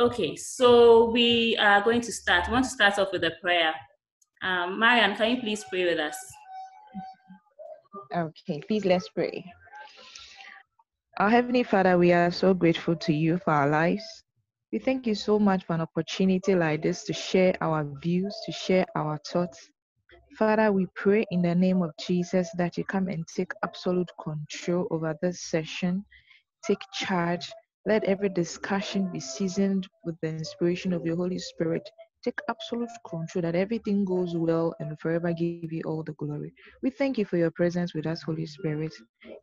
Okay, so we are going to start. I want to start off with a prayer. Um, Marian, can you please pray with us? Okay, please let's pray. Our Heavenly Father, we are so grateful to you for our lives. We thank you so much for an opportunity like this to share our views, to share our thoughts. Father, we pray in the name of Jesus that you come and take absolute control over this session. Take charge. Let every discussion be seasoned with the inspiration of your Holy Spirit. Take absolute control that everything goes well and forever give you all the glory. We thank you for your presence with us, Holy Spirit.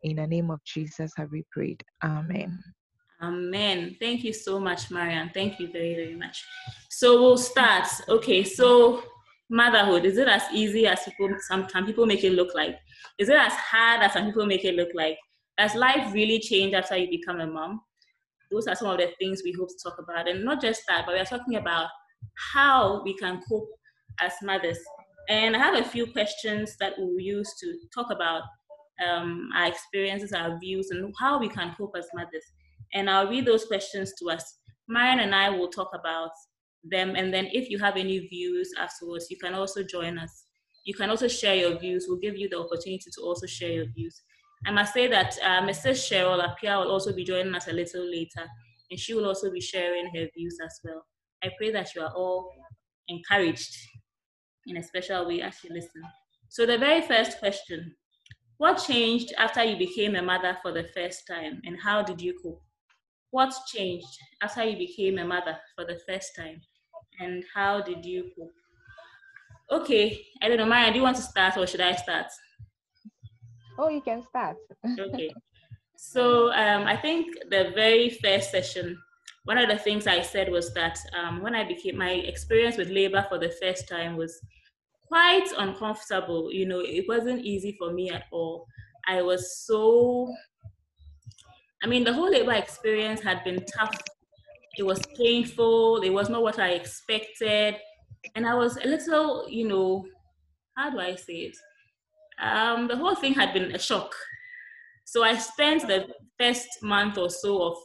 In the name of Jesus have we prayed. Amen. Amen. Thank you so much, Marian. Thank you very, very much. So we'll start. Okay, so motherhood, is it as easy as people some, some people make it look like? Is it as hard as some people make it look like? Does life really change after you become a mom? Those are some of the things we hope to talk about. And not just that, but we are talking about how we can cope as mothers. And I have a few questions that we'll use to talk about um, our experiences, our views, and how we can cope as mothers and I'll read those questions to us. Marian and I will talk about them, and then if you have any views afterwards, you can also join us. You can also share your views. We'll give you the opportunity to also share your views. I must say that uh, Mrs. Cheryl Apia will also be joining us a little later, and she will also be sharing her views as well. I pray that you are all encouraged in a special way as you listen. So, the very first question What changed after you became a mother for the first time, and how did you cope? What changed after you became a mother for the first time? And how did you cope? Okay, I don't know, Maya, do you want to start or should I start? Oh, you can start. okay. So um, I think the very first session, one of the things I said was that um, when I became, my experience with labor for the first time was quite uncomfortable. You know, it wasn't easy for me at all. I was so I mean, the whole labor experience had been tough. It was painful. It was not what I expected. And I was a little, you know, how do I say it? Um, the whole thing had been a shock. So I spent the first month or so of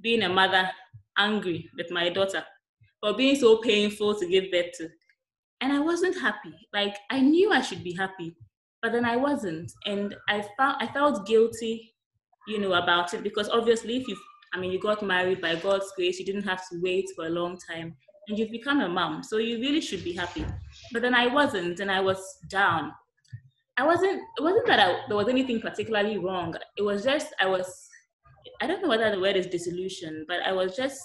being a mother angry with my daughter for being so painful to give birth to. And I wasn't happy. Like I knew I should be happy, but then I wasn't. And I felt I felt guilty you know, about it because obviously if you I mean you got married by God's grace, you didn't have to wait for a long time and you've become a mom. So you really should be happy. But then I wasn't and I was down. I wasn't it wasn't that I, there was anything particularly wrong. It was just I was I don't know whether the word is disillusion, but I was just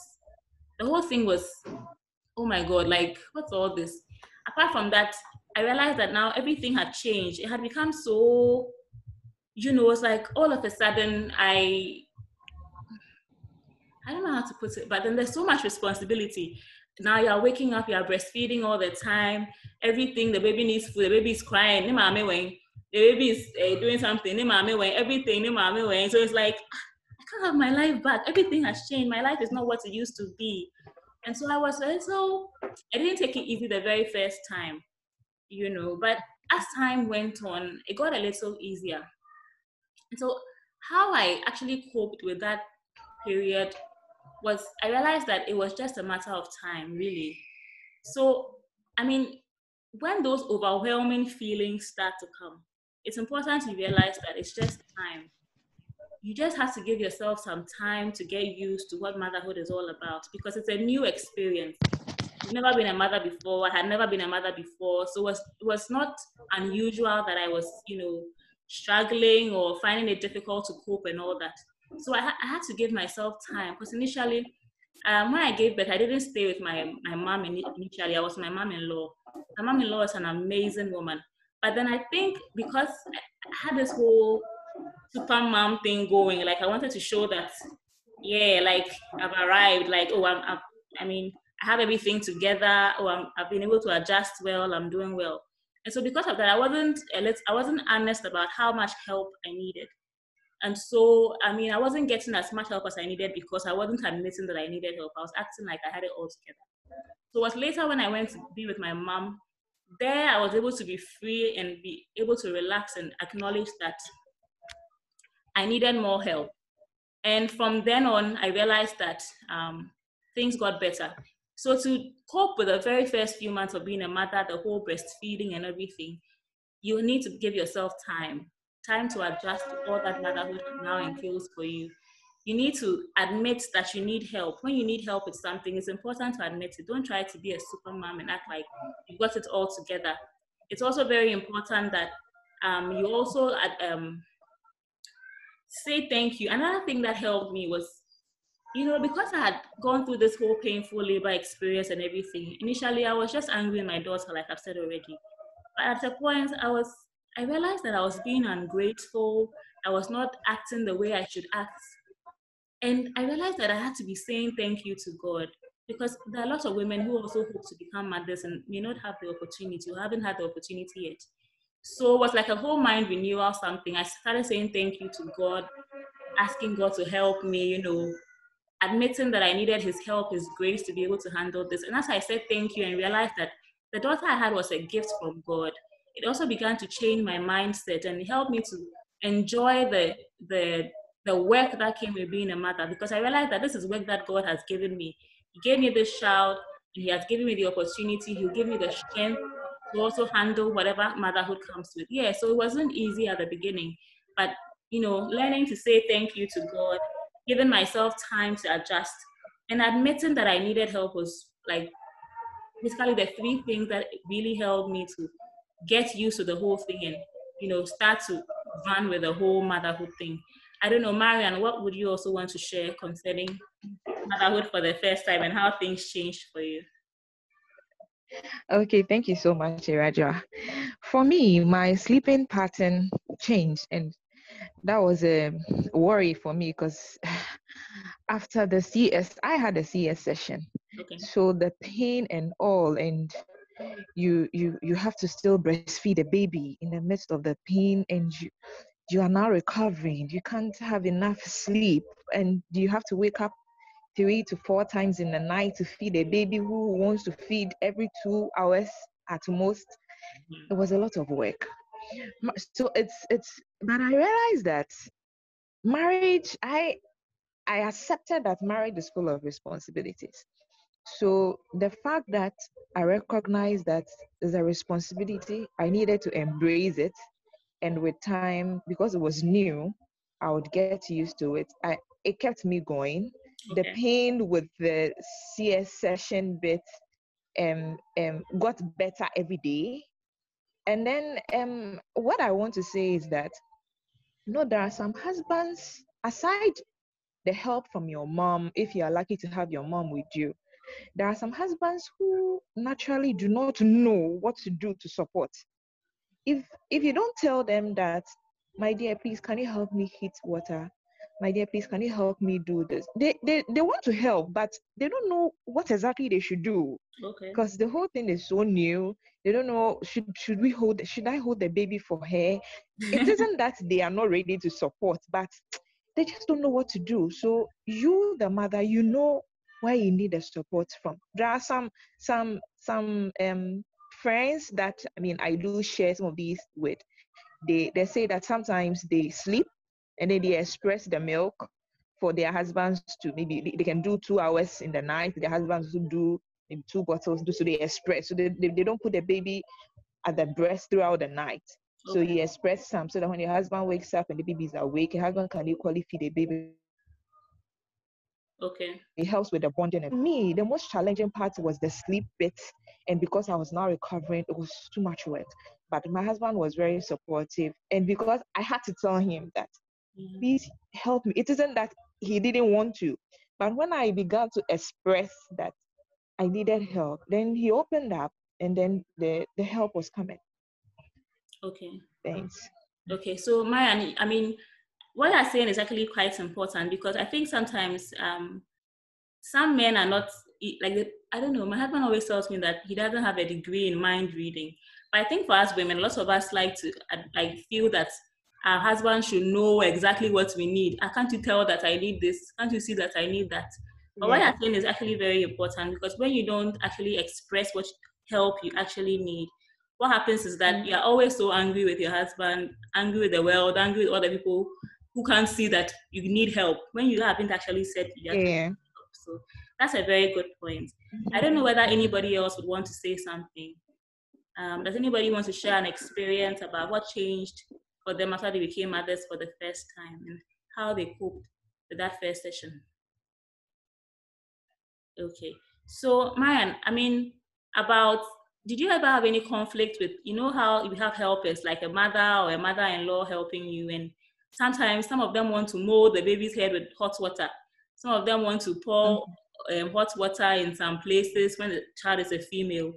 the whole thing was oh my god, like what's all this? Apart from that, I realized that now everything had changed. It had become so you know, it's like all of a sudden I I don't know how to put it, but then there's so much responsibility. Now you're waking up, you're breastfeeding all the time, everything, the baby needs food, the baby is crying, the baby is uh, doing something, everything, so it's like, I can't have my life back. Everything has changed. My life is not what it used to be. And so I was little, I didn't take it easy the very first time, you know, but as time went on, it got a little easier and so, how I actually coped with that period was I realized that it was just a matter of time, really. So, I mean, when those overwhelming feelings start to come, it's important to realize that it's just time. You just have to give yourself some time to get used to what motherhood is all about because it's a new experience. I've never been a mother before. I had never been a mother before, so it was it was not unusual that I was, you know, struggling or finding it difficult to cope and all that. So I, I had to give myself time because initially, um, when I gave birth, I didn't stay with my, my mom initially. I was my mom-in-law. My mom-in-law is an amazing woman. But then I think because I had this whole super mom thing going, like I wanted to show that, yeah, like I've arrived, like, oh, I'm, I'm I mean, I have everything together. Oh, I'm, I've been able to adjust well. I'm doing well. And so because of that, I wasn't I wasn't honest about how much help I needed. And so, I mean, I wasn't getting as much help as I needed because I wasn't admitting that I needed help. I was acting like I had it all together. So it was later when I went to be with my mom, there I was able to be free and be able to relax and acknowledge that I needed more help. And from then on, I realized that um, things got better. So to cope with the very first few months of being a mother, the whole breastfeeding and everything, you need to give yourself time, time to adjust to all that motherhood now entails for you. You need to admit that you need help. When you need help with something, it's important to admit it. Don't try to be a super mom and act like you've got it all together. It's also very important that um, you also um, say thank you. Another thing that helped me was, you know, because I had gone through this whole painful labor experience and everything, initially I was just angry with my daughter, like I've said already. But at a point, I was, I realized that I was being ungrateful. I was not acting the way I should act. And I realized that I had to be saying thank you to God because there are a lot of women who also hope to become mothers and may not have the opportunity or haven't had the opportunity yet. So it was like a whole mind renewal something. I started saying thank you to God, asking God to help me, you know, admitting that I needed his help, his grace to be able to handle this. And as I said thank you and realized that the daughter I had was a gift from God, it also began to change my mindset and help me to enjoy the the the work that came with being a mother because I realized that this is work that God has given me. He gave me this child and he has given me the opportunity, he'll give me the strength to also handle whatever motherhood comes with. Yeah, so it wasn't easy at the beginning, but you know, learning to say thank you to God, giving myself time to adjust, and admitting that I needed help was like basically the three things that really helped me to get used to the whole thing and you know start to run with the whole motherhood thing. I don't know, Marian, what would you also want to share concerning motherhood for the first time and how things changed for you? Okay, thank you so much, Iraja. For me, my sleeping pattern changed, and that was a worry for me because after the CS, I had a CS session, okay. so the pain and all, and you you you have to still breastfeed a baby in the midst of the pain, and you you are now recovering. You can't have enough sleep, and you have to wake up three to four times in the night to feed a baby who wants to feed every two hours at most. It was a lot of work. So it's it's but I realized that marriage, I I accepted that marriage is full of responsibilities. So the fact that I recognized that there's a responsibility, I needed to embrace it. And with time, because it was new, I would get used to it. I it kept me going the pain with the CS session bit um, um, got better every day. And then um, what I want to say is that, you know, there are some husbands, aside the help from your mom, if you are lucky to have your mom with you, there are some husbands who naturally do not know what to do to support. If if you don't tell them that, my dear, please, can you help me heat water? my dear, please, can you help me do this? They, they, they want to help, but they don't know what exactly they should do. Okay. Because the whole thing is so new. They don't know, should, should we hold, should I hold the baby for her? it isn't that they are not ready to support, but they just don't know what to do. So you, the mother, you know where you need the support from. There are some, some, some um, friends that, I mean, I do share some of these with. They, they say that sometimes they sleep and then they express the milk for their husbands to maybe they can do two hours in the night their husbands to do maybe two bottles do so they express so they, they, they don't put the baby at the breast throughout the night okay. so you express some so that when your husband wakes up and the baby is awake your husband can equally feed the baby okay it helps with the bonding and me the most challenging part was the sleep bit and because i was now recovering it was too much work but my husband was very supportive and because i had to tell him that Mm-hmm. please help me. It isn't that he didn't want to, but when I began to express that I needed help, then he opened up and then the, the help was coming. Okay. Thanks. Okay, so Maya, I mean, what you're saying is actually quite important because I think sometimes um, some men are not like I don't know. My husband always tells me that he doesn't have a degree in mind reading, but I think for us women, lots of us like to like feel that our husband should know exactly what we need. I can't you tell that I need this? Can't you see that I need that? But yeah. what you're saying is actually very important because when you don't actually express what help you actually need, what happens is that mm-hmm. you're always so angry with your husband, angry with the world, angry with other people who can't see that you need help when you haven't actually said you yeah. So That's a very good point. I don't know whether anybody else would want to say something. Um, does anybody want to share an experience about what changed for them after they became mothers for the first time and how they coped with that first session? Okay. So, Mayan, I mean, about did you ever have any conflict with you know how you have helpers like a mother or a mother-in-law helping you and sometimes some of them want to mold the baby's head with hot water. Some of them want to pour mm-hmm. um, hot water in some places when the child is a female.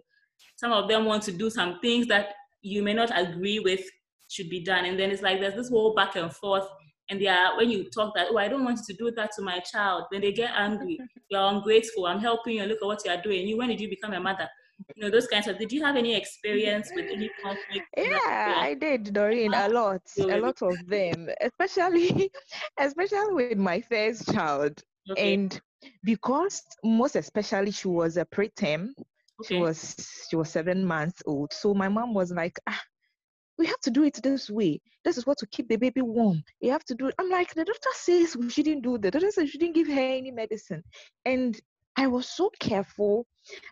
Some of them want to do some things that you may not agree with should be done. And then it's like there's this whole back and forth. And they are when you talk that oh i don't want you to do that to my child then they get angry. You're ungrateful. I'm helping you. Look at what you are doing. You when did you become a mother you know those kinds of did you have any experience with any conflict yeah i did doreen a lot a lot of them especially especially with my first child okay. and because most especially she was a preterm okay. she was she was seven months old so my mom was like ah we have to do it this way. This is what to keep the baby warm. You have to do it. I'm like, the doctor says we shouldn't do that. The doctor says we shouldn't give her any medicine. And I was so careful.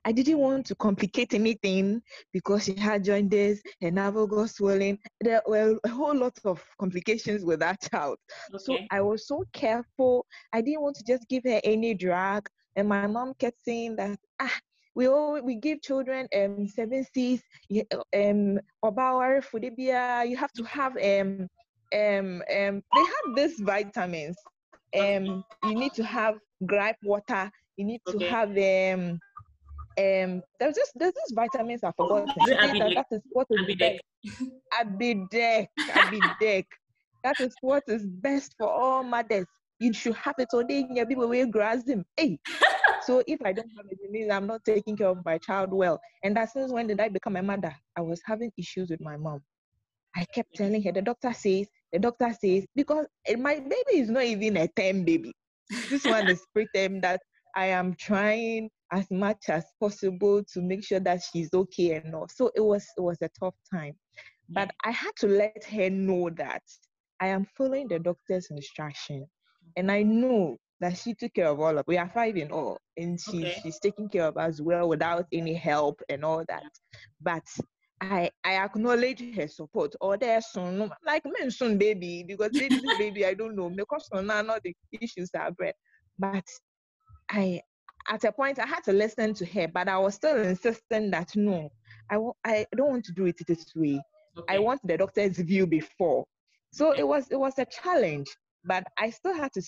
I didn't want to complicate anything because she had jaundice, her navel got swelling. There were a whole lot of complications with that child. Okay. So I was so careful. I didn't want to just give her any drug. And my mom kept saying that, ah, we all we give children um Seven Seas, um Fudibia, you have to have um um um they have these vitamins. Um you need to have gripe water you need to okay. have um um there's just there's this vitamins I forgot. That, that is what is best. Abidec. Abidec. that is what is best for all mothers. You should have it all day in your people will grass them. Hey. so if I don't have it, it means I'm not taking care of my child well. And that since when did I become a mother? I was having issues with my mom. I kept telling her, the doctor says, the doctor says, because my baby is not even a 10 baby. This one is preterm that I am trying as much as possible to make sure that she's okay and all. So it was it was a tough time. But I had to let her know that I am following the doctor's instruction. And I know that she took care of all of we are five in all and she, okay. she's taking care of us well without any help and all that. But I I acknowledge her support or their son like mention baby because baby baby I don't know because now not the issues are bred. But I at a point I had to listen to her, but I was still insisting that no, I w- I don't want to do it this way. Okay. I want the doctor's view before. So it was it was a challenge, but I still had to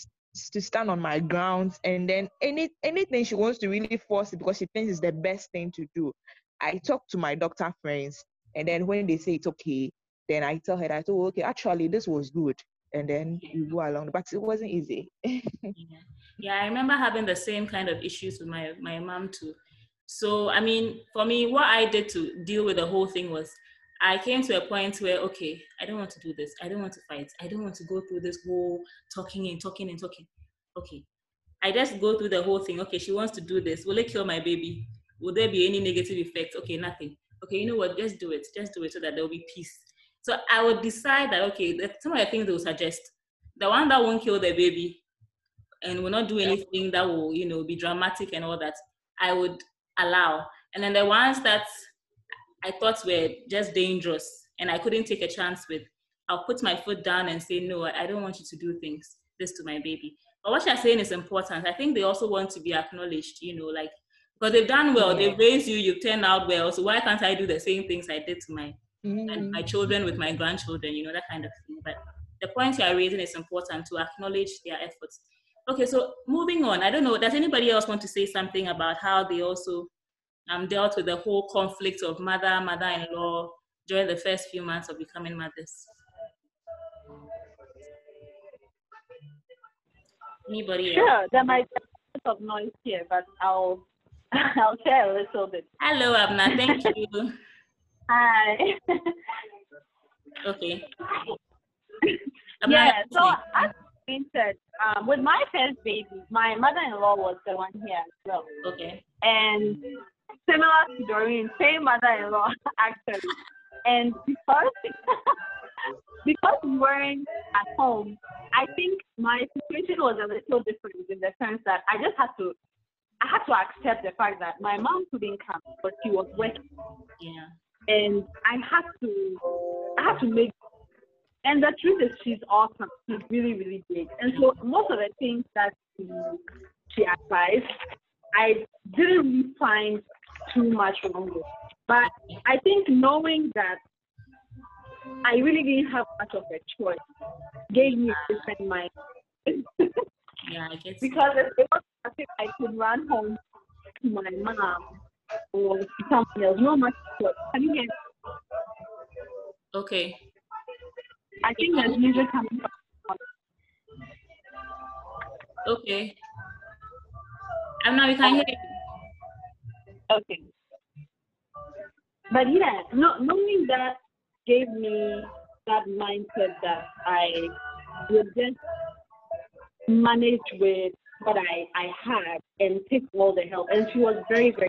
to stand on my grounds. And then any anything she wants to really force it because she thinks it's the best thing to do. I talk to my doctor friends, and then when they say it's okay, then I tell her that oh okay, actually this was good, and then you go along. But it wasn't easy. yeah. Yeah, I remember having the same kind of issues with my, my mom too. So, I mean, for me, what I did to deal with the whole thing was I came to a point where, okay, I don't want to do this. I don't want to fight. I don't want to go through this whole talking and talking and talking. Okay. I just go through the whole thing. Okay, she wants to do this. Will it kill my baby? Will there be any negative effects? Okay, nothing. Okay, you know what? Just do it. Just do it so that there will be peace. So I would decide that, okay, some of the things they will suggest, the one that won't kill the baby, and will not do anything that will, you know, be dramatic and all that, I would allow. And then the ones that I thought were just dangerous and I couldn't take a chance with, I'll put my foot down and say, no, I don't want you to do things, this to my baby. But what you're saying is important. I think they also want to be acknowledged, you know, like, because they've done well, they've raised you, you've turned out well. So why can't I do the same things I did to my mm. my children with my grandchildren, you know, that kind of thing. But the point you are raising is important to acknowledge their efforts. Okay, so moving on, I don't know, does anybody else want to say something about how they also um, dealt with the whole conflict of mother, mother-in-law during the first few months of becoming mothers? Anybody sure, else? there might be a lot of noise here, but I'll I'll share a little bit. Hello, Abna. Thank you. Hi. okay. Yeah. So as said, um, with my first baby, my mother-in-law was the one here as well. Okay. And similar to Doreen, same mother-in-law actually. And because because we weren't at home, I think my situation was a little different in the sense that I just had to I had to accept the fact that my mom couldn't come but she was working. Yeah. And I had to I had to make and the truth is she's awesome. She's really, really big. And so most of the things that she, she advised, I didn't really find too much wrong with. But I think knowing that I really didn't have much of a choice gave me a different mind. Yeah, I get because it was as if I could run home to my mom or someone else. No much choice. Can you hear? Okay. I think there's music coming from. Okay. And now we can hear you. Okay. But yeah, no, knowing that gave me that mindset that I would just manage with what I, I had and take all the help. And she was very, very,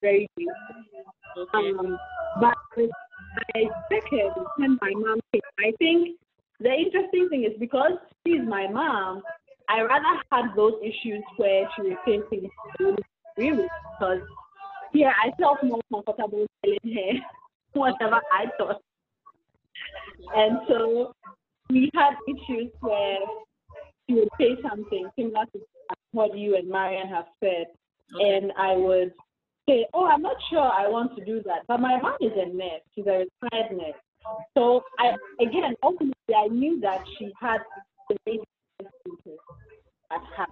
very grateful. Okay. Um, but my second, when my mom came, I think the interesting thing is because she's my mom, I rather had those issues where she was saying things I agree with because here I felt more comfortable telling her whatever I thought. And so we had issues where she would say something similar to what you and Marian have said, Okay. and I would say, "Oh, I'm not sure I want to do that." But my mom is a nurse; she's a retired nurse. So I, again, ultimately, I knew that she had the basic at heart,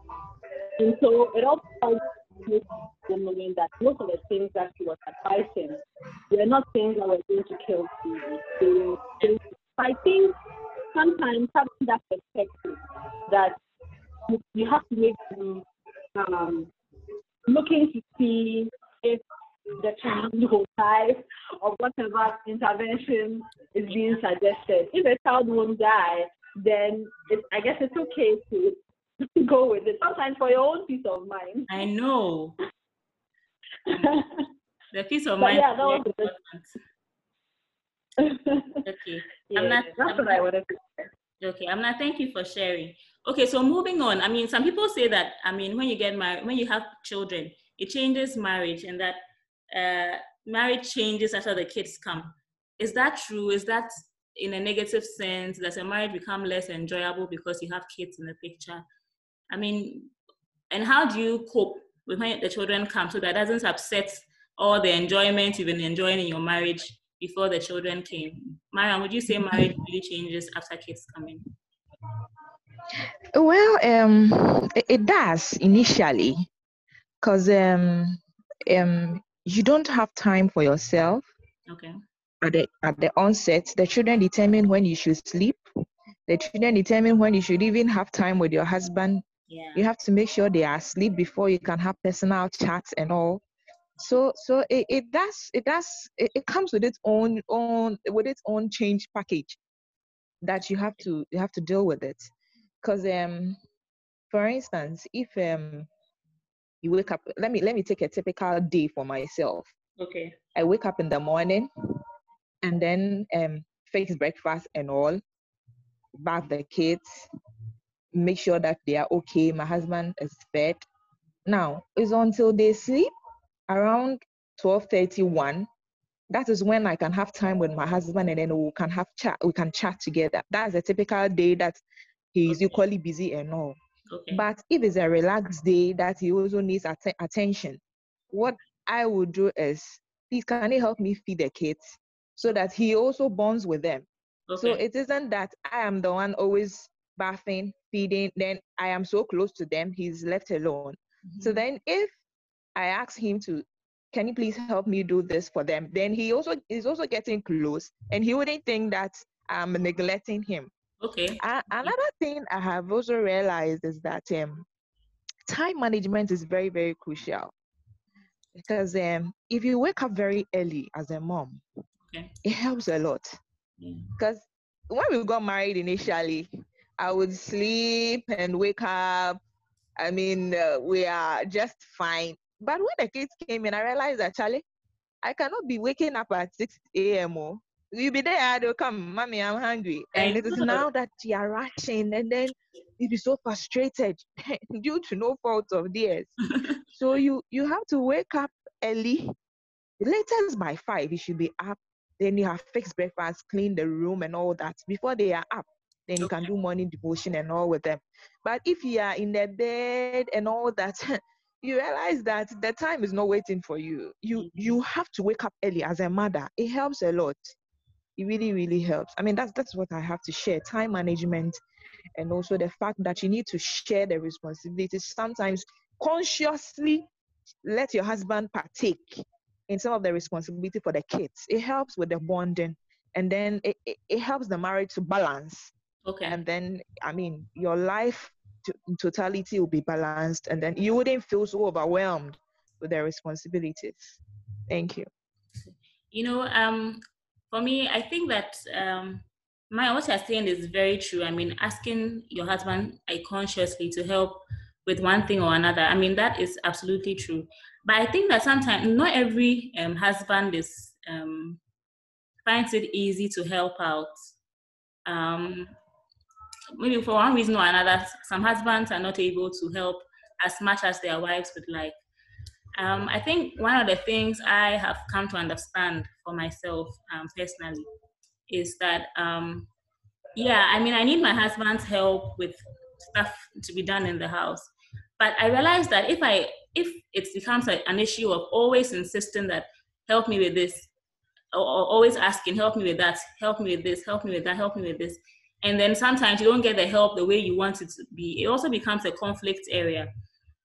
and so it also helped me to knowing that most of the things that she was advising were not things that were going to kill things- I think sometimes having that perspective that you, have to make um, looking to see if the child will die or whatever intervention is being suggested. If a child won't die, then it, I guess it's okay to go with it. Sometimes for your own peace of mind. I know. The peace of But mind. yeah, that was important. Okay. yeah, I'm not- that's I'm what not- I wanted to say. Okay, Amna, thank you for sharing. Okay, so moving on. I mean, some people say that, I mean, when you get married, when you have children, it changes marriage and that uh, marriage changes after the kids come. Is that true? Is that in a negative sense? Does a marriage become less enjoyable because you have kids in the picture? I mean, and how do you cope with when the children come so that doesn't upset all the enjoyment you've been enjoying in your marriage before the children came? Mariam, would you say marriage really changes after kids come in? Well, um, it, it does initially, because um, um, you don't have time for yourself Okay. at the at the onset. The children determine when you should sleep. The children determine when you should even have time with your husband. Yeah. You have to make sure they are asleep before you can have personal chats and all. So so it, it does it does it, it comes with its own own with its own change package that you have to you have to deal with it. Because um for instance, if um you wake up let me let me take a typical day for myself. Okay. I wake up in the morning and then um fix breakfast and all, bath the kids, make sure that they are okay. My husband is fed. Now it's until they sleep around 12:31. That is when I can have time with my husband and then we can have chat. We can chat together. That's a typical day that he is Okay. equally busy and all. Okay. But if it's a relaxed day that he also needs atten- attention, what I would do is, please, can you help me feed the kids so that he also bonds with them? So it isn't that I am the one always bathing, feeding, then I am so close to them, he's left alone. So Mhm. then if I ask him to, can you please help me do this for them? Then he also is also getting close and he wouldn't think that I'm neglecting him. Okay. A- another thing I have also realized is that um, time management is very, very crucial. Because um, if you wake up very early as a mom, Okay. it helps a lot. Yeah. Because when we got married initially, I would sleep and wake up. I mean, uh, we are just fine. But when the kids came in, I realized that, Charlie, I cannot be waking up at 6 a.m. You'll be there, they'll come, Mommy, I'm hungry. And it is now that you are rushing, and then you'll be so frustrated due to no fault of theirs. so you you have to wake up early. The Latest by five, you should be up. Then you have fixed breakfast, clean the room, and all that before they are up. Then you can do morning devotion and all with them. But if you are in the bed and all that, you realize that the time is not waiting for you. You mm-hmm. you have to wake up early as a mother. It helps a lot. It really, really helps. I mean, that's that's what I have to share. Time management and also the fact that you need to share the responsibilities. Sometimes consciously let your husband partake in some of the responsibility for the kids. It helps with the bonding and then it, it, it helps the marriage to balance. Okay. And then, I mean, your life to, in totality will be balanced and then you wouldn't feel so overwhelmed with their responsibilities. Thank you. You know, um, for me, I think that um, my what you're saying is very true. I mean, asking your husband I consciously to help with one thing or another. I mean, that is absolutely true. But I think that sometimes not every um, husband is um, finds it easy to help out. Um, maybe for one reason or another, some husbands are not able to help as much as their wives would like. Um, I think one of the things I have come to understand for myself um, personally is that, um, yeah, I mean, I need my husband's help with stuff to be done in the house. But I realized that if I if it becomes a, an issue of always insisting that help me with this, or, or always asking help me with that, help me with this, help me with that, help me with this, and then sometimes you don't get the help the way you want it to be, it also becomes a conflict area.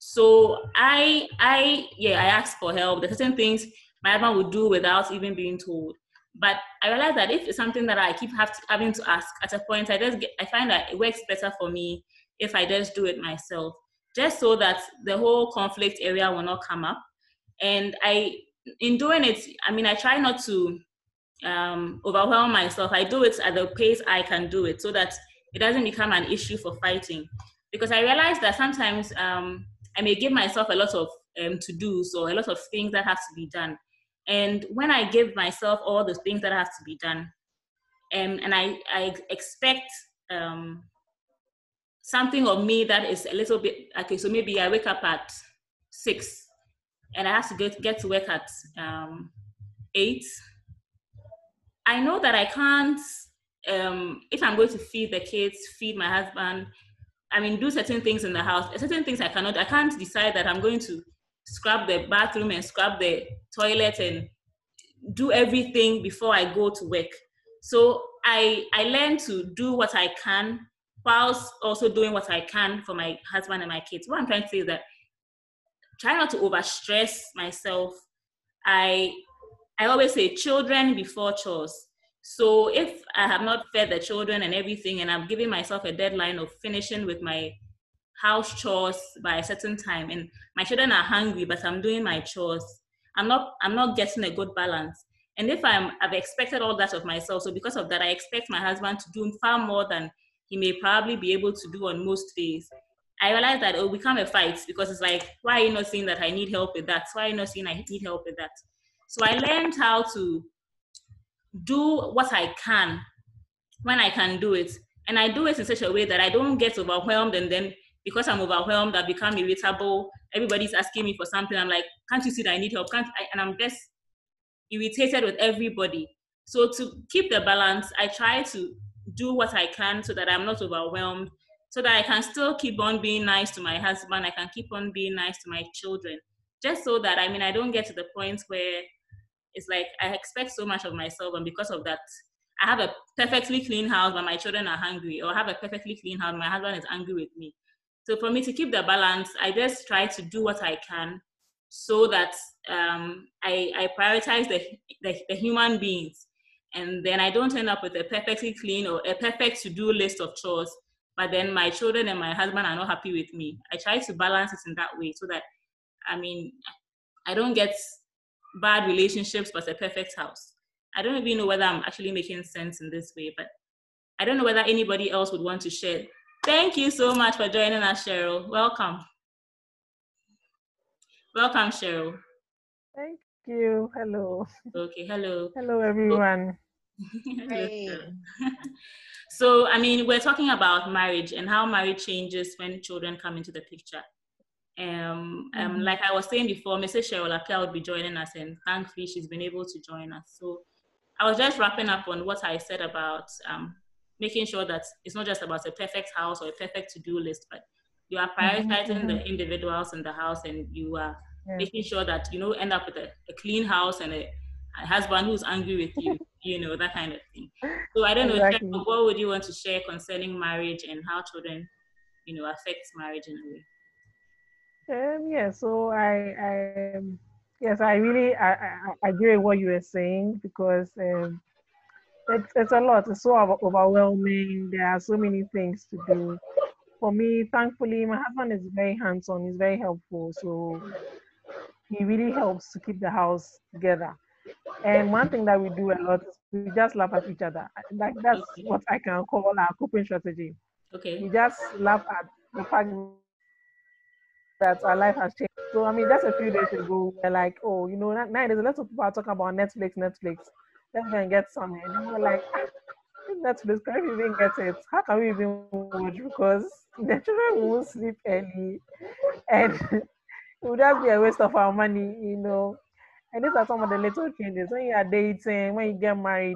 So I I yeah I ask for help. There's certain things my husband would do without even being told. But I realize that if it's something that I keep to, having to ask at a point, I just get, I find that it works better for me if I just do it myself, just so that the whole conflict area will not come up. And I, in doing it, I mean, I try not to um, overwhelm myself. I do it at the pace I can do it, so that it doesn't become an issue for fighting. Because I realize that sometimes um, I may give myself a lot of um, to dos or a lot of things that have to be done and when I give myself all the things that have to be done, um, and I, I expect um, something of me that is a little bit okay, so maybe I wake up at six and I have to get, get to work at um, eight. I know that I can't, um, if I'm going to feed the kids, feed my husband, I mean, do certain things in the house, certain things I cannot, I can't decide that I'm going to scrub the bathroom and scrub the toilet and do everything before I go to work. So I I learn to do what I can whilst also doing what I can for my husband and my kids. What I'm trying to say is that try not to overstress myself. I I always say children before chores. So if I have not fed the children and everything, and I'm giving myself a deadline of finishing with my house chores by a certain time and my children are hungry but i'm doing my chores i'm not i'm not getting a good balance. And if i'm i've expected all that of myself so because of that i expect my husband to do far more than he may probably be able to do on most days. I realize that it will become a fight because it's like why are you not seeing that i need help with that? Why are you not seeing i need help with that? So i learned how to do what i can when i can do it and i do it in such a way that i don't get overwhelmed and then because I'm overwhelmed, I become irritable. Everybody's asking me for something. I'm like, can't you see that I need help? Can't I? And I'm just irritated with everybody. So to keep the balance, I try to do what I can so that I'm not overwhelmed, so that I can still keep on being nice to my husband. I can keep on being nice to my children, just so that I mean I don't get to the point where it's like I expect so much of myself, and because of that, I have a perfectly clean house, but my children are hungry, or I have a perfectly clean house, my husband is angry with me. So for me to keep the balance, I just try to do what I can so that um, I, I prioritize the, the, the human beings. And then I don't end up with a perfectly clean or a perfect to-do list of chores, but then my children and my husband are not happy with me. I try to balance it in that way so that, I mean, I don't get bad relationships but a perfect house. I don't even know whether I'm actually making sense in this way, but I don't know whether anybody else would want to share Thank you so much for joining us, Cheryl. Welcome. Welcome, Cheryl. Thank you. Hello. Okay, hello. Hello, everyone. so, I mean, we're talking about marriage and how marriage changes when children come into the picture. Um, um, mm-hmm. like I was saying before, Mrs. Cheryl Apia would be joining us, and thankfully she's been able to join us. So I was just wrapping up on what I said about um, making sure that it's not just about a perfect house or a perfect to-do list, but you are prioritizing mm-hmm. the individuals in the house, and you are yeah. making sure that you know end up with a, a clean house and a, a, husband who's angry with you, you know that kind of thing. So I don't exactly. know, what would you want to share concerning marriage and how children, you know, affects marriage in a way? Um, yeah, so I, I um, yes, I really I, I, I, agree with what you were saying because um, it's it's a lot. It's so overwhelming. There are so many things to do. For me, thankfully, my husband is very hands-on. He's very helpful, so he really helps to keep the house together. And one thing that we do a lot is we just laugh at each other. Like that's what I can call our coping strategy. Okay. We just laugh at the fact that our life has changed. So I mean, just a few days ago, we're like, oh, you know, now there's a lot of people are talking about Netflix, Netflix. Let's go and get some. And we're like, ah, Netflix, can we even get it? How can we even watch? Because the children won't sleep early, and it would just be a waste of our money, you know. And these are some of the little changes. When you are dating, when you get married,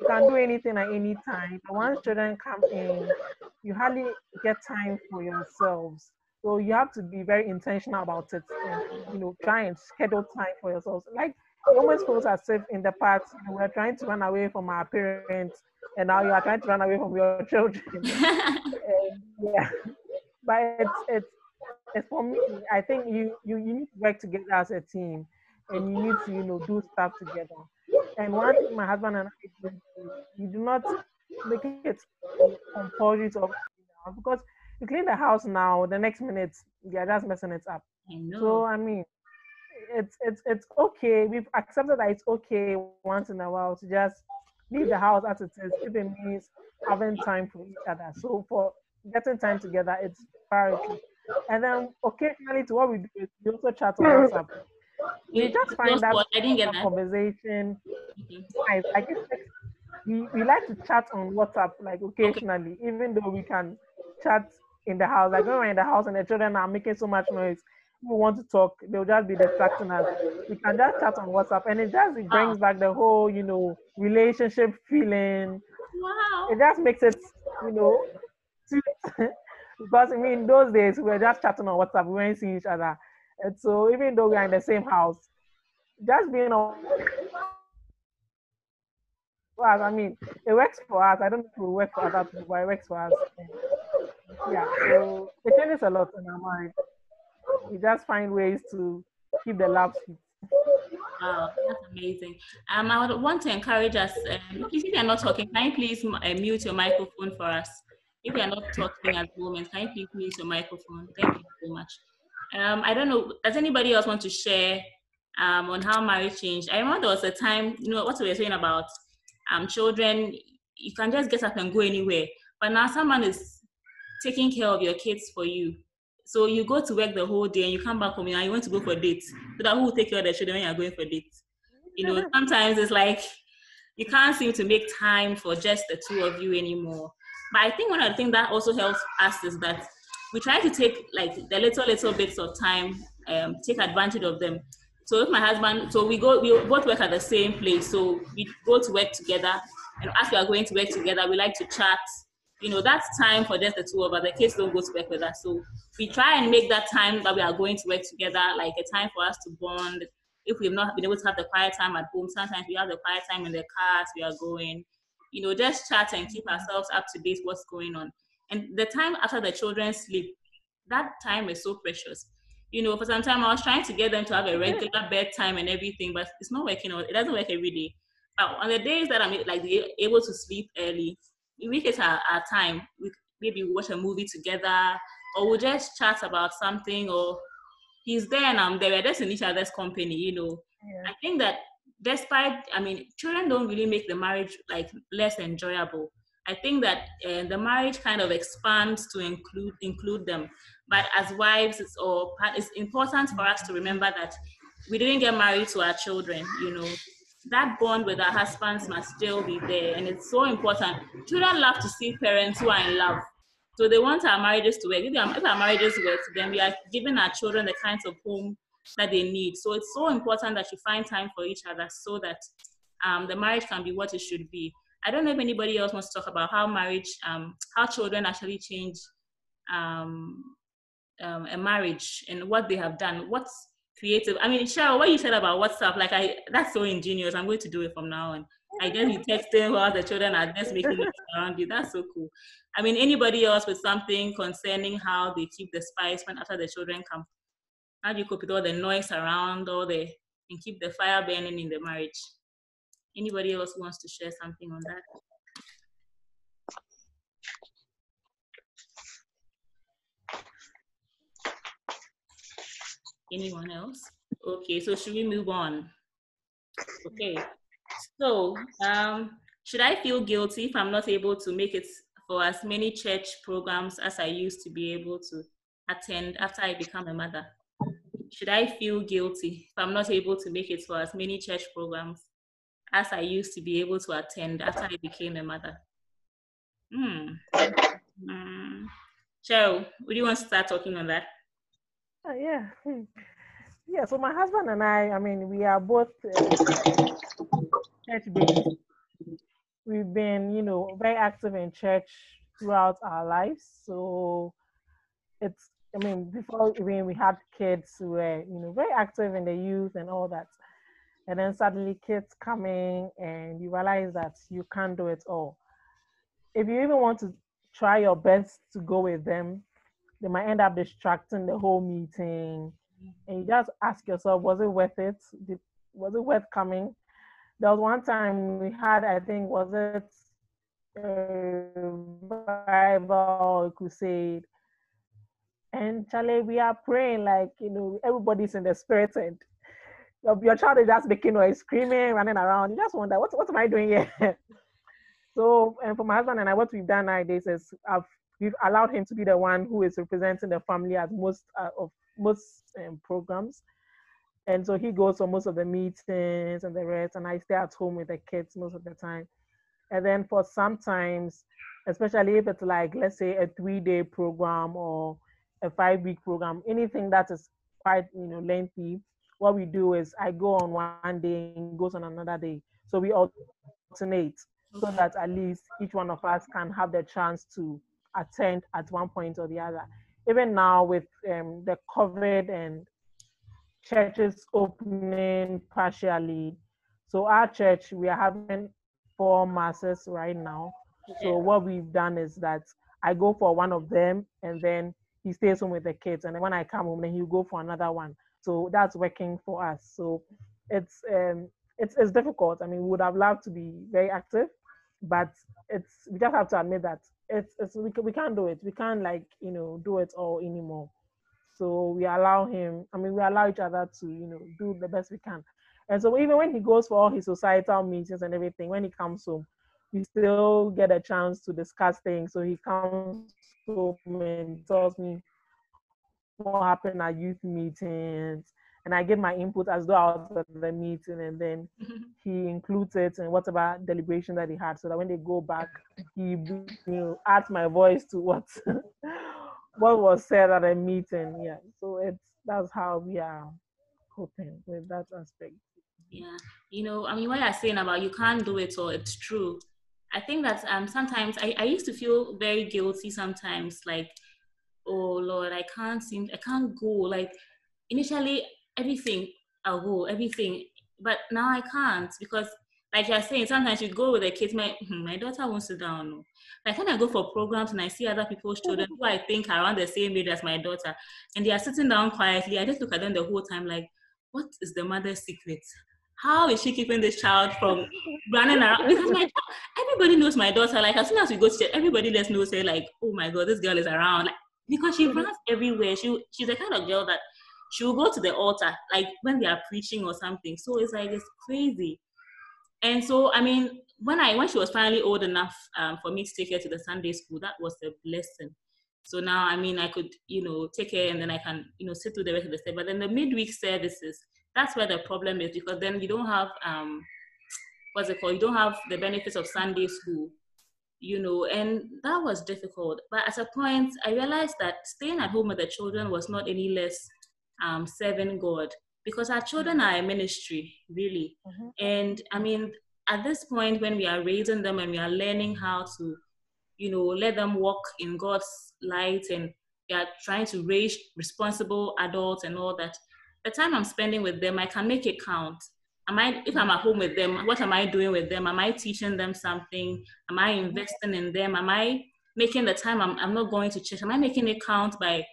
you can do anything at any time. But once children come in, you hardly get time for yourselves. So you have to be very intentional about it. And, you know, try and schedule time for yourselves. Like it almost feels as if in the past you know, we're trying to run away from our parents, and now you are trying to run away from your children. and, yeah, but it's it's it's for me. I think you you you need to work together as a team, and you need to you know do stuff together. And one thing my husband and I do, you do not make it compulsory of because you clean the house now, the next minute you're just messing it up. I know. so I mean, it's it's it's okay. We've accepted that it's okay once in a while to just leave the house as it is if it means having time for each other. So for getting time together, it's priority. And then occasionally, to what we do is we also chat on WhatsApp. We just find that, I didn't get that conversation. Mm-hmm. I, guess we, we like to chat on WhatsApp like occasionally, okay. even though we can chat in the house. Like when we're in the house and the children are making so much noise, we want to talk, they'll just be distracting us. We can just chat on WhatsApp and it just it brings back the whole, you know, relationship feeling. Wow. It just makes it, you know, because I mean those days we were just chatting on WhatsApp, we weren't seeing each other. And so even though we are in the same house, just being on well, I mean, it works for us. I don't know if it works for other people, but it works for us. Yeah, so it changes a lot in our mind. We just find ways to keep the sweet. Wow, that's amazing. Um, I would want to encourage us. Um, if you are not talking, can you please uh, mute your microphone for us? If you are not talking at the moment, can you please mute your microphone? Thank you so much. Um, I don't know. Does anybody else want to share um, on how marriage changed? I remember there was a time, you know, what we were saying about um, children. You can just get up and go anywhere, but now someone is taking care of your kids for you. So you go to work the whole day and you come back home and you want to go for dates. So that who will take care of the children when you're going for dates? You know, sometimes it's like you can't seem to make time for just the two of you anymore. But I think one of the things that also helps us is that we try to take like the little little bits of time, um, take advantage of them. So if my husband, so we go, we both work at the same place. So we go to work together, and as we are going to work together, we like to chat you know, that's time for just the two of us. The kids don't go to work with us. So we try and make that time that we are going to work together like a time for us to bond. If we've not been able to have the quiet time at home, sometimes we have the quiet time in the cars we are going. You know, just chat and keep ourselves up to date what's going on. And the time after the children sleep, that time is so precious. You know, for some time I was trying to get them to have a regular bedtime and everything, but it's not working out. It doesn't work every day. But on the days that I'm like able to sleep early, we take our, our time. We maybe watch a movie together, or we'll just chat about something, or he's there and I'm there. We're just in each other's company, you know. Yeah. I think that despite, I mean, children don't really make the marriage like less enjoyable. I think that uh, the marriage kind of expands to include include them. But as wives, it's or it's important for us to remember that we didn't get married to our children. You know, that bond with our husbands must still be there, and it's so important. Children love to see parents who are in love, so they want our marriages to work. If our, marriages work, then we are giving our children the kinds of home that they need. So it's so important that you find time for each other so that um, the marriage can be what it should be. I don't know if anybody else wants to talk about how marriage, um, how children actually change um, um, a marriage and what they have done. What's creative? I mean, Cheryl, what you said about WhatsApp, like I, that's so ingenious. I'm going to do it from now on. I guess you texting while the children are just making it around you. That's so cool. I mean, anybody else with something concerning how they keep the spice when after the children come? How do you cope with all the noise around, all the and keep the fire burning in the marriage? Anybody else wants to share something on that? Anyone else? Okay, so should we move on? Okay, so um, should I feel guilty if I'm not able to make it for as many church programs as I used to be able to attend after I become a mother? Should I feel guilty if I'm not able to make it for as many church programs as I used to be able to attend after I became a mother? Hmm. Mm. Cheryl, would you want to start talking on that? Uh, yeah. Hmm. Yeah, so my husband and I, I mean, we are both uh, church. We've been, you know, very active in church throughout our lives. So it's, I mean, before even we had kids, we were, you know, very active in the youth and all that. And then suddenly kids coming and you realize that you can't do it all. If you even want to try your best to go with them, they might end up distracting the whole meeting. And you just ask yourself, was it worth it? Did, was it worth coming? There was one time we had, I think, was it a Bible crusade? And Charlie, we are praying like, you know, everybody's in the spirit and your, your child is just making noise, screaming, running around. You just wonder, what, what am I doing here? so, and for my husband and I, what we've done nowadays is I've we've allowed him to be the one who is representing the family at most uh, of most um, programs. And so he goes for most of the meetings and the rest, and I stay at home with the kids most of the time. And then for sometimes, especially if it's like, let's say, a three day program or a five week program, anything that is quite, you know, lengthy, what we do is I go on one day and goes on another day. So we alternate so that at least each one of us can have the chance to attend at one point or the other. Even now with um, the COVID and churches opening partially, so our church we are having four masses right now. So what we've done is that I go for one of them and then he stays home with the kids, and then when I come home, then he'll go for another one. So that's working for us. So it's um, it's it's difficult. I mean, we would have loved to be very active, but it's we just have to admit that it's, it's we, we can't do it. We can't like you know do it all anymore. So we allow him. I mean, we allow each other to you know do the best we can. And so even when he goes for all his societal meetings and everything, when he comes home, we still get a chance to discuss things. So he comes home and tells me what happened at youth meetings and I give my input as though I was at the meeting, and then he includes it and whatever deliberation that he had, so that when they go back, he you know adds my voice to what what was said at a meeting. Yeah, so it's that's how we are coping with that aspect. Yeah, you know, I mean, what you're saying about you can't do it all, it's true. I think that um sometimes I, I used to feel very guilty sometimes, like, oh Lord, I can't seem I can't go. Like initially everything I'll go, everything. But now I can't because, like you're saying, sometimes you go with the kids. My hmm, my daughter won't sit down. Like when I go for programs and I see other people's children who I think are around the same age as my daughter, and they are sitting down quietly, I just look at them the whole time like, what is the mother's secret? How is she keeping this child from running around? Because my everybody knows my daughter. Like as soon as we go to church, everybody lets know say like, oh my god, this girl is around. Like because she runs everywhere. She she's the kind of girl that she will go to the altar like when they are preaching or something so it's like it's crazy and so i mean when i when she was finally old enough um, for me to take her to the sunday school that was a blessing so now i mean i could you know take her and then i can you know sit through the rest of the day but then the midweek services that's where the problem is because then you don't have um what's it called? You don't have the benefits of Sunday school, you know, and that was difficult. But at a point, I realized that staying at home with the children was not any less um, serving God because our children are a ministry, really. Mm-hmm. And I mean, at this point, when we are raising them and we are learning how to, you know, let them walk in God's light and we are trying to raise responsible adults and all that, the time I'm spending with them, I can make it count. Am I, if I'm at home with them, what am I doing with them? Am I teaching them something? Am I investing in them? Am I making the time I'm, I'm not going to church? Am I making it count by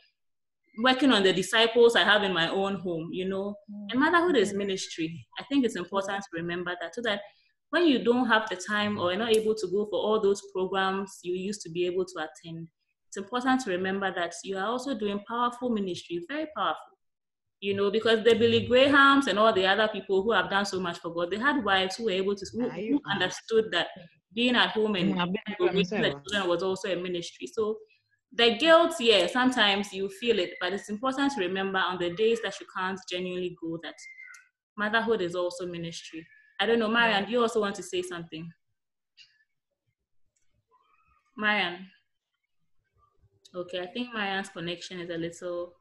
working on the disciples I have in my own home, you know? And motherhood is ministry. I think it's important to remember that so that when you don't have the time or you're not able to go for all those programs you used to be able to attend, it's important to remember that you are also doing powerful ministry, very powerful. You know, because the Billy Grahams and all the other people who have done so much for God, they had wives who were able to, who, who understood that being at home and raising the children was also a ministry. So the guilt, yeah, sometimes you feel it, but it's important to remember on the days that you can't genuinely go that motherhood is also ministry. I don't know, Marian, do you also want to say something? Marian. Okay, I think Marian's connection is a little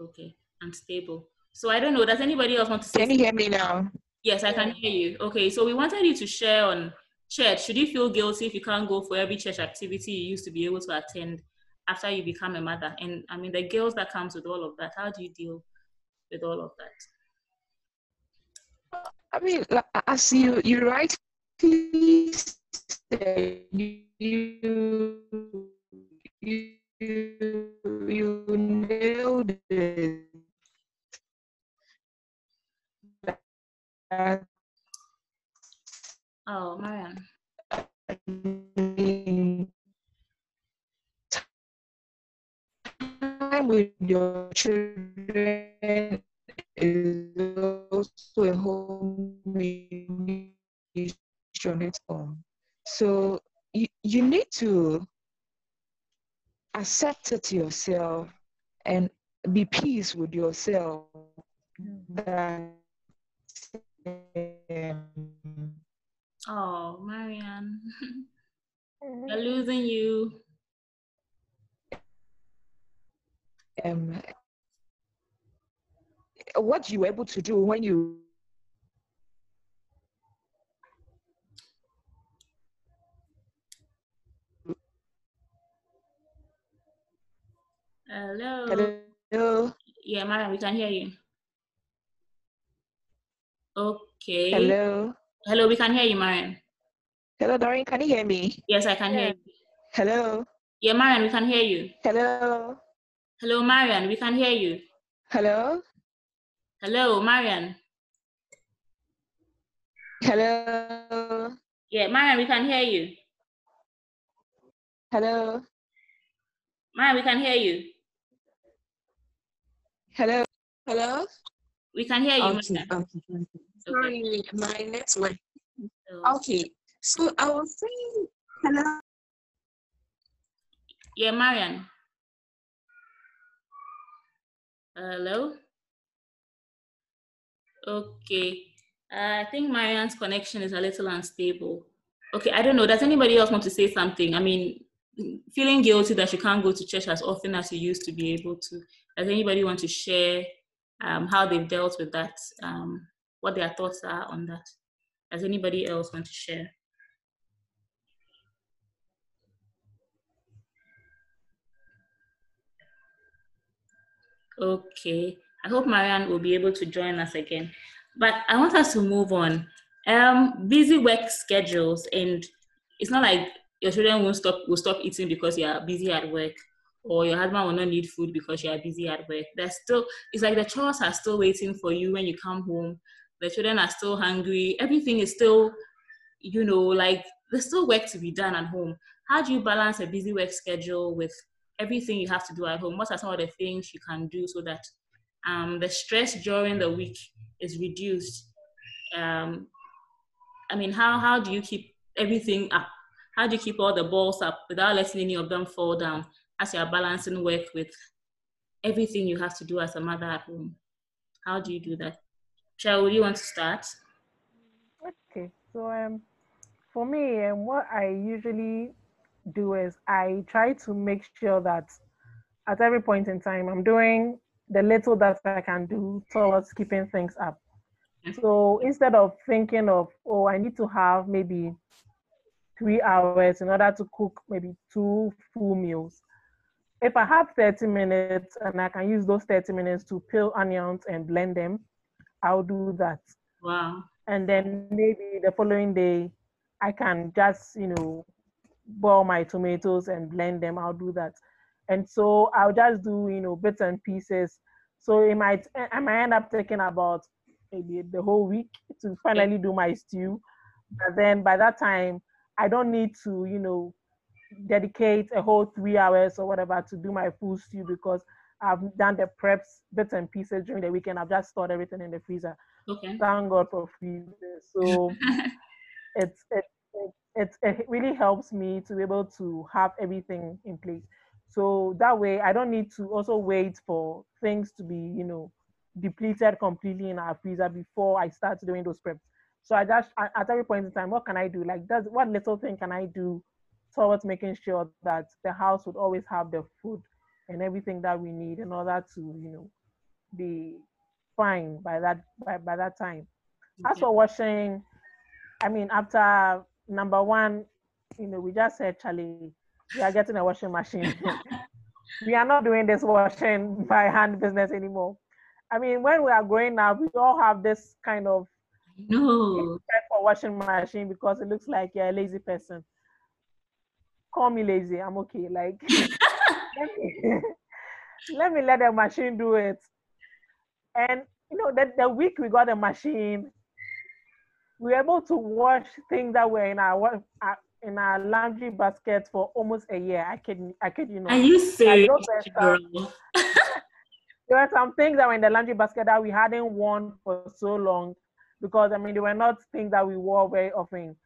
okay, unstable. So I don't know. Does anybody else want to say? Can you hear me now? Yes, I can hear you. Okay, so we wanted you to share on church. Should you feel guilty if you can't go for every church activity you used to be able to attend after you become a mother? And I mean, the girls that comes with all of that. How do you deal with all of that? I mean, as you you rightly said, you you you, you nailed it. Oh, Marian. Time with your children is also a home mission its own. So you, you need to accept it to yourself and be peace with yourself that um, oh marianne we're losing you um what you were able to do when you Hello. Hello. Yeah, Mariam, we can hear you. Okay. Hello. Hello, we can hear you, Mariam. Hello, Doreen, can you hear me? Yes, I can hear you. Hello. Yeah, Marian, we can hear you. Hello. Hello, Marian, we can hear you. Hello. Hello, Marian. Hello. Yeah, Marian, we can hear you. Hello. Marian, we can hear you. Hello. Hello. We can hear you. Okay, okay, okay. Sorry, my network. Okay, so I was saying, hello. Yeah, Marian. Hello. Okay. Uh, I think Marianne's connection is a little unstable. Okay, I don't know. Does anybody else want to say something? I mean, feeling guilty that you can't go to church as often as you used to be able to. Does anybody want to share um, how they've dealt with that? Um, what their thoughts are on that? Does anybody else want to share? Okay. I hope Marianne will be able to join us again. But I want us to move on. Um, busy work schedules, and it's not like your children won't stop will stop eating because you are busy at work, or your husband will not need food because you are busy at work. There's still it's like the chores are still waiting for you when you come home. The children are still hungry. Everything is still, you know, like there's still work to be done at home. How do you balance a busy work schedule with everything you have to do at home? What are some of the things you can do so that um, the stress during the week is reduced. Um, I mean, how, how do you keep everything up? How do you keep all the balls up without letting any of them fall down as you're balancing work with everything you have to do as a mother at home? How do you do that? Cheryl, would you want to start? Okay, So um, for me, um, what I usually do is I try to make sure that at every point in time I'm doing the little that I can do towards keeping things up. So instead of thinking of, oh, I need to have maybe three hours in order to cook maybe two full meals, if I have 30 minutes and I can use those 30 minutes to peel onions and blend them, I'll do that. Wow. And then maybe the following day, I can just, you know, boil my tomatoes and blend them. I'll do that. And so I'll just do, you know, bits and pieces. So it might, I might end up taking about maybe the whole week to finally do my stew. But then by that time, I don't need to, you know, dedicate a whole three hours or whatever to do my full stew because I've done the preps, bits and pieces during the weekend. I've just stored everything in the freezer. Okay. Thank God for freezers. So it's it, it, it, it really helps me to be able to have everything in place. So that way I don't need to also wait for things to be, you know, depleted completely in our freezer before I start doing those preps. So I just at every point in time, what can I do? Like, does what little thing can I do towards making sure that the house would always have the food and everything that we need in order to, you know, be fine by that by, by that time. Okay. As for washing, I mean, after number one, you know, we just said, Charlie, we are getting a washing machine. we are not doing this washing by hand business anymore. I mean, when we are growing up, we all have this kind of no for washing machine because it looks like you're a lazy person. Call me lazy, I'm okay. Like let, me, let me let the machine do it. And you know, that the week we got a machine, we were able to wash things that were in our in our laundry basket for almost a year. I could I could you know. Are you serious? there were some things that were in the laundry basket that we hadn't worn for so long because I mean they were not things that we wore very often.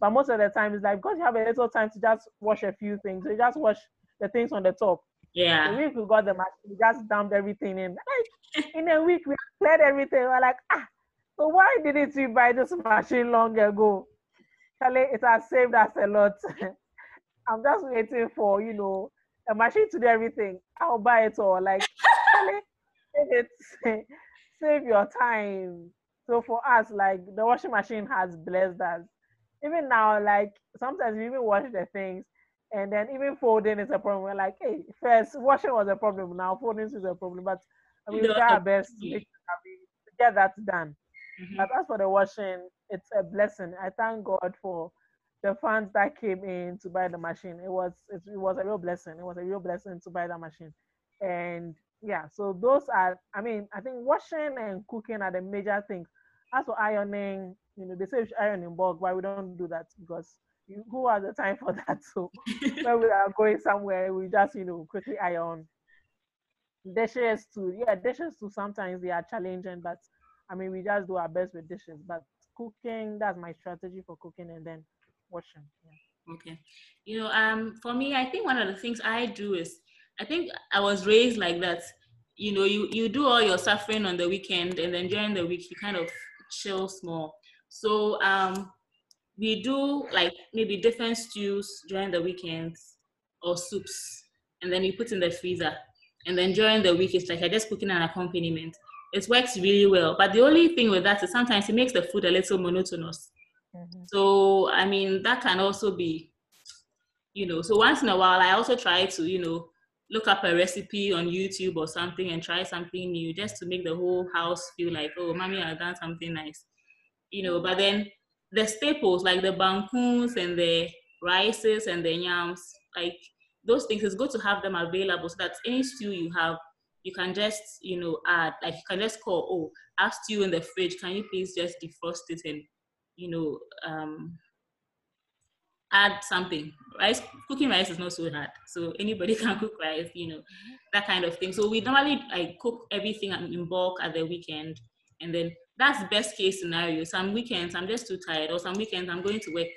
But most of the time it's like because you have a little time to just wash a few things, so you just wash the things on the top. Yeah. The week we got the machine, we just dumped everything in. Like in a week we cleared everything. We're like, ah, so why didn't we buy this machine long ago? Charlie, it has saved us a lot. I'm just waiting for, you know, a machine to do everything. I'll buy it all. Like, Charlie, it, save your time. So for us, like the washing machine has blessed us. Even now, like sometimes we even wash the things and then even folding is a problem. We're like, hey, first washing was a problem, now folding is a problem. But I mean, we try our best to, make, to get that done. Mm-hmm. But as for the washing, it's a blessing. I thank God for the funds that came in to buy the machine. It was it, it was a real blessing. It was a real blessing to buy that machine. And yeah, so those are I mean, I think washing and cooking are the major things. As for ironing, you know, they say we should iron in bulk, but we don't do that because you, who has the time for that? So when we are going somewhere, we just, you know, quickly iron. Dishes too, yeah, dishes too sometimes they are challenging, but I mean, we just do our best with dishes, but cooking, that's my strategy for cooking and then washing. Yeah. Okay. You know, um, for me, I think one of the things I do is, I think I was raised like that. You know, you, you do all your suffering on the weekend and then during the week you kind of chill small. So um, we do like maybe different stews during the weekends or soups and then we put in the freezer. And then during the week, it's like I just cooking an accompaniment it works really well. But the only thing with that is sometimes it makes the food a little monotonous. Mm-hmm. So I mean that can also be, you know. So once in a while, I also try to you know look up a recipe on YouTube or something and try something new just to make the whole house feel like oh, mommy has done something nice, you know. But then the staples like the bankuns and the rices and the yams, like those things, it's good to have them available so that any stew you have you can just, you know, add, like you can just call, oh, ask you in the fridge, can you please just defrost it and, you know, um, add something. Rice, cooking rice is not so hard. So anybody can cook rice, you know, that kind of thing. So we normally like cook everything in bulk at the weekend. And then that's best case scenario. Some weekends I'm just too tired, or some weekends I'm going to work.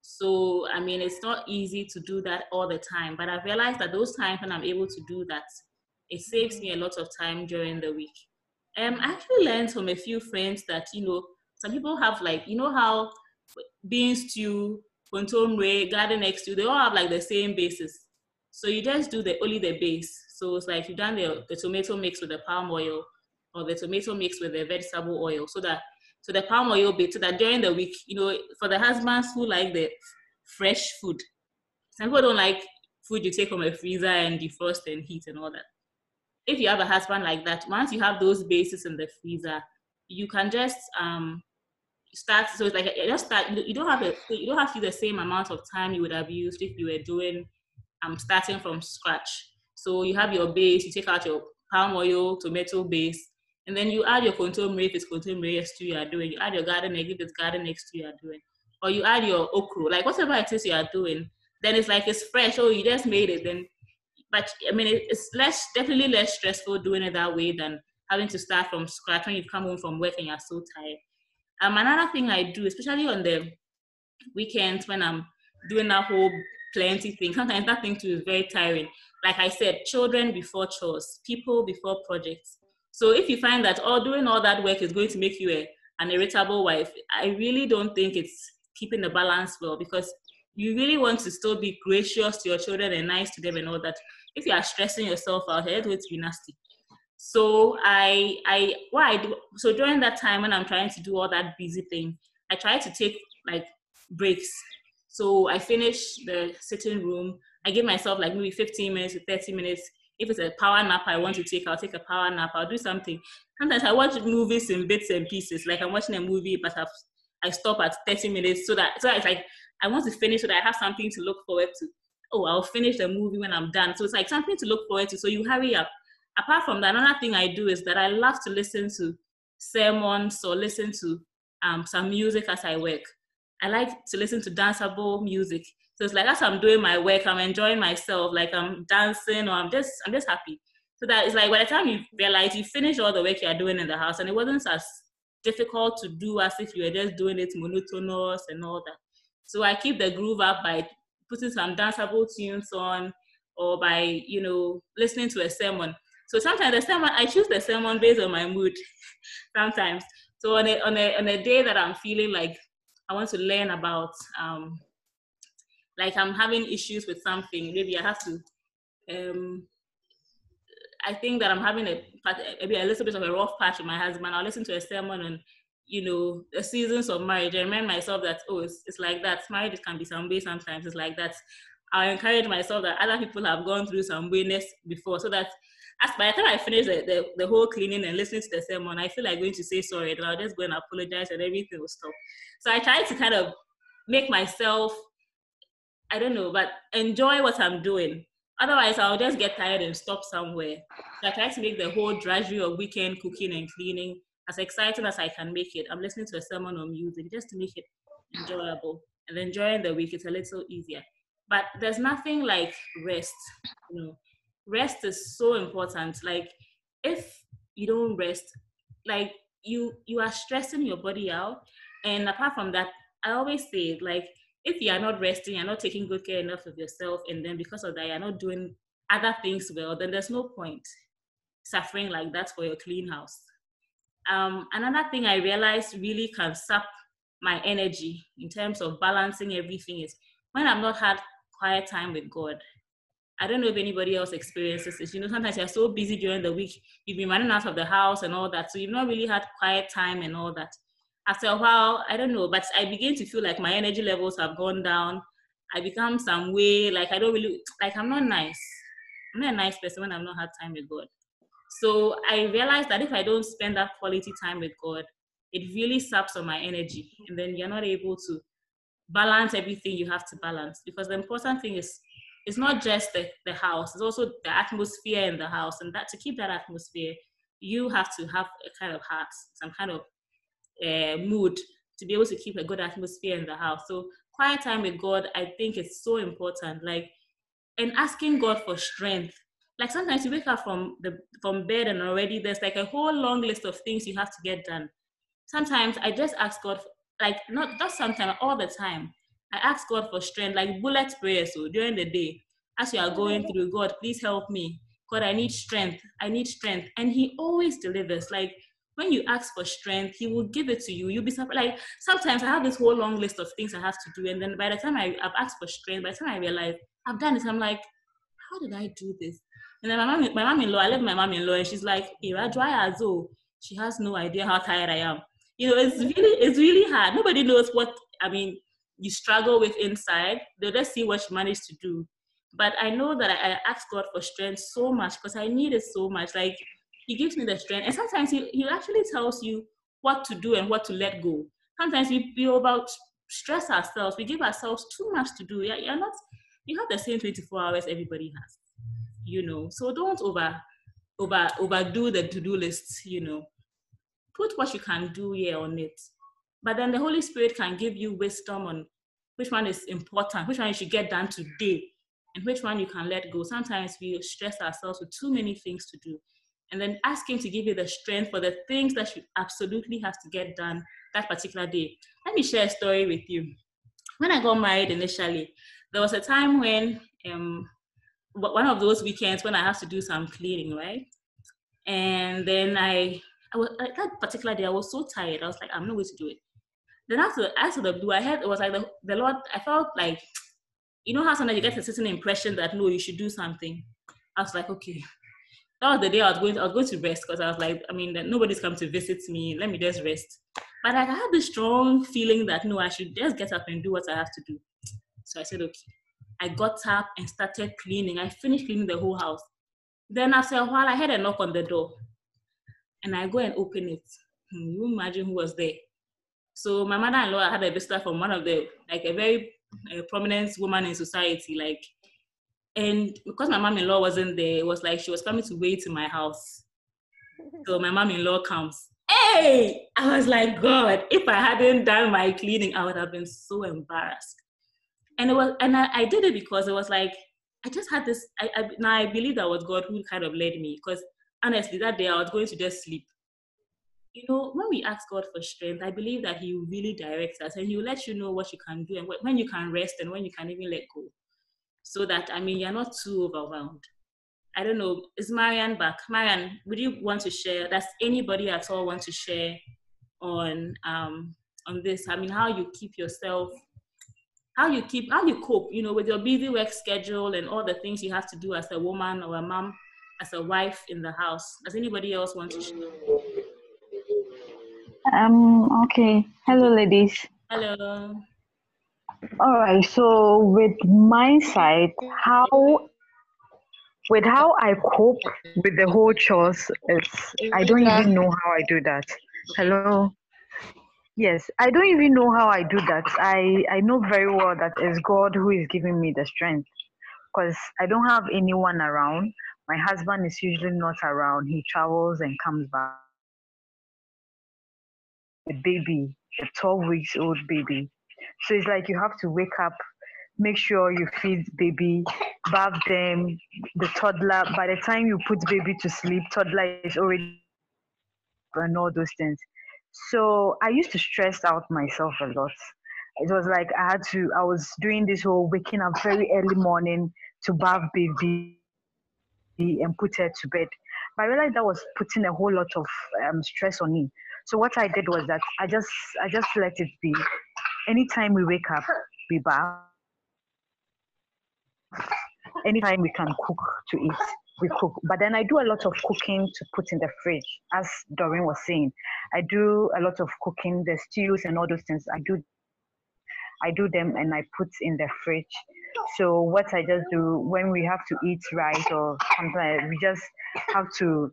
So I mean, it's not easy to do that all the time. But I've realized that those times when I'm able to do that, it saves me a lot of time during the week. Um, I actually learned from a few friends that, you know, some people have like, you know how bean stew, kontomire, garden egg stew, they all have like the same basis. So you just do the only the base. So it's like you've done the, the tomato mix with the palm oil or the tomato mix with the vegetable oil so that so the palm oil bit so that during the week, you know, for the husbands who like the fresh food, some people don't like food you take from a freezer and defrost and heat and all that. If you have a husband like that, once you have those bases in the freezer, you can just um start. So it's like just start. You don't have a, you don't have to use the same amount of time you would have used if you were doing um starting from scratch. So you have your base. You take out your palm oil, tomato base, and then you add your kontomire if it's kontomire stew you are doing. You add your garden egg if it's garden egg stew you are doing. Or you add your okra, like whatever it is you are doing. Then it's like it's fresh. Oh, you just made it. Then, but I mean, it's less definitely less stressful doing it that way than having to start from scratch when you've come home from work and you're so tired. Um, another thing I do, especially on the weekends when I'm doing that whole plenty thing, sometimes that thing too is very tiring. Like I said, children before chores, people before projects. So if you find that all doing all that work is going to make you a, an irritable wife, I really don't think it's keeping the balance well because you really want to still be gracious to your children and nice to them and all that. If you are stressing yourself out, it's going to be nasty. So I I what I do so during that time when I'm trying to do all that busy thing, I try to take like breaks. So I finish the sitting room. I give myself like maybe 15 minutes to 30 minutes if it's a power nap I want to take, I'll take a power nap. I'll do something. Sometimes I watch movies in bits and pieces. Like I'm watching a movie, but I've, I stop at 30 minutes so that so it's like I want to finish so that I have something to look forward to. Oh, I'll finish the movie when I'm done. So it's like something to look forward to. So you hurry up. Apart from that, another thing I do is that I love to listen to sermons or listen to um, some music as I work. I like to listen to danceable music. So it's like as I'm doing my work, I'm enjoying myself, like I'm dancing or I'm just I'm just happy. So that it's like by the time you realize you finish all the work you're doing in the house and it wasn't as difficult to do as if you were just doing it monotonous and all that. So I keep the groove up by putting some danceable tunes on or by, you know, listening to a sermon. So sometimes the sermon I choose the sermon based on my mood sometimes. So on a on a on a day that I'm feeling like I want to learn about um like I'm having issues with something, maybe I have to. Um, I think that I'm having a maybe a little bit of a rough patch with my husband. I'll listen to a sermon on, you know, the seasons of marriage. I remind myself that oh, it's, it's like that. Marriage can be some way sometimes. It's like that. I encourage myself that other people have gone through some wayness before, so that as by the time I finish the, the, the, whole cleaning and listening to the sermon, I feel like going to say sorry, and I'll just go and apologize, and everything will stop. So I try to kind of make myself I don't know, but enjoy what I'm doing. Otherwise, I'll just get tired and stop somewhere. So I try to make the whole drudgery of weekend cooking and cleaning as exciting as I can make it. I'm listening to a sermon on music just to make it enjoyable. And then during the week, it's a little easier. But there's nothing like rest. You know, rest is so important. Like if you don't rest, like you you are stressing your body out. And apart from that, I always say like if you are not resting, you're not taking good care enough of yourself, and then because of that, you're not doing other things well, then there's no point suffering like that for your clean house. Um, another thing I realized really can sap my energy in terms of balancing everything is when I've not had quiet time with God. I don't know if anybody else experiences this. You know, sometimes you're so busy during the week, you've been running out of the house and all that, so you've not really had quiet time and all that after a while, I don't know, but I begin to feel like my energy levels have gone down. I become some way like I don't really like I'm not nice. I'm not a nice person when I've not had time with God. So I realized that if I don't spend that quality time with God, it really saps on my energy, and then you're not able to balance everything you have to balance. Because the important thing is it's not just the, the house, it's also the atmosphere in the house. And that to keep that atmosphere, you have to have a kind of heart, some kind of uh, mood to be able to keep a good atmosphere in the house. So quiet time with God, I think is so important. Like, and asking God for strength. Like sometimes you wake up from the from bed and already there's like a whole long list of things you have to get done. Sometimes I just ask God, like not just sometimes, all the time. I ask God for strength, like bullet prayers. So during the day, as you are going through, God, please help me. God, I need strength. I need strength. And He always delivers. Like when you ask for strength, He will give it to you. You'll be surprised. Like sometimes I have this whole long list of things I have to do, and then by the time I, have asked for strength, by the time I realize I've done it, I'm like, how did I do this? And then my mom, my mom-in-law, I left my mom-in-law, and she's like, Ira, dry as though she has no idea how tired I am. You know, it's really, it's really hard. Nobody knows what I mean. You struggle with inside. They'll just see what she managed to do. But I know that I, I ask God for strength so much because I need it so much. Like he gives me the strength. And sometimes he, he actually tells you what to do and what to let go. Sometimes we, we about stress ourselves. We give ourselves too much to do. Yeah, you're not, you have the same 24 hours everybody has, you know. So don't over, over, overdo the to-do list, you know. Put what you can do here on it. But then the Holy Spirit can give you wisdom on which one is important, which one you should get done today, and which one you can let go. Sometimes we stress ourselves with too many things to do and then ask Him to give you the strength for the things that you absolutely have to get done that particular day. Let me share a story with you. When I got married initially, there was a time when um, one of those weekends when I have to do some cleaning, right? And then I, I was like that particular day I was so tired. I was like, I'm not going to do it. Then after after the blue, I had it was like the, the Lord. I felt like, you know how sometimes you get a certain impression that no, you should do something. I was like, okay, that was the day I was going to, I was going to rest because I was like, I mean, nobody's come to visit me. Let me just rest. But I had this strong feeling that no, I should just get up and do what I have to do. So I said, okay. I got up and started cleaning. I finished cleaning the whole house. Then after a while, I had a knock on the door, and I go and open it. Hmm, you imagine who was there? So my mother-in-law had a visitor from one of the like a very uh, prominent woman in society, like and because my mom-in-law wasn't there, it was like she was coming to wait in my house. So my mom-in-law comes. Hey! I was like, God, if I hadn't done my cleaning, I would have been so embarrassed. And it was, and I, I did it because it was like, I just had this. I, I now I believe that was God who kind of led me because honestly, that day I was going to just sleep. You know, when we ask God for strength, I believe that He really direct us and He will let you know what you can do and when you can rest and when you can even let go so that I mean you're not too overwhelmed. I don't know, is Marianne back? Marianne, would you want to share? Does anybody at all want to share on um, on this? I mean, how you keep yourself, how you keep, how you cope, you know, with your busy work schedule and all the things you have to do as a woman or a mom, as a wife in the house. Does anybody else want to share? Um. Okay. Hello, ladies. Hello. All right. So with my side, how with how I cope with the whole chores, it's I don't even know how I do that. Hello. Yes, I don't even know how I do that. I I know very well that it's God who is giving me the strength, because I don't have anyone around. My husband is usually not around. He travels and comes back. The baby, the 12 weeks old baby, so it's like you have to wake up, make sure you feed baby, bath them, the toddler. By the time you put baby to sleep, toddler is already and all those things. So I used to stress out myself a lot. It was like I had to, I was doing this whole waking up very early morning to bath baby and put her to bed. But I realized that was putting a whole lot of um, stress on me. So what I did was that I just I just let it be anytime we wake up, we bath. Anytime we can cook to eat, we cook. But then I do a lot of cooking to put in the fridge, as Doreen was saying. I do a lot of cooking, the stews and all those things. I do I do them and I put in the fridge. So what I just do when we have to eat rice or something, we just have to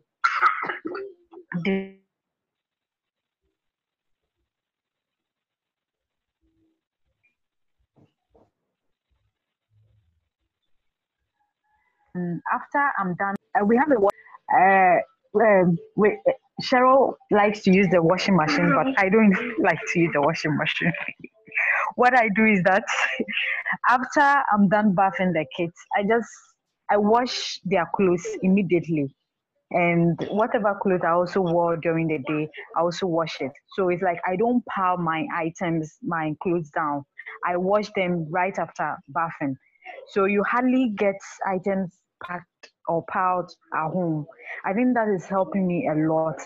um, after I'm done, uh, we have a uh, um, we, uh, Cheryl likes to use the washing machine, but I don't like to use the washing machine. what I do is that after I'm done bathing the kids, I just I wash their clothes immediately. And whatever clothes I also wore during the day, I also wash it. So it's like I don't pile my items, my clothes down. I wash them right after bathing. So you hardly get items packed or piled at home. I think that is helping me a lot.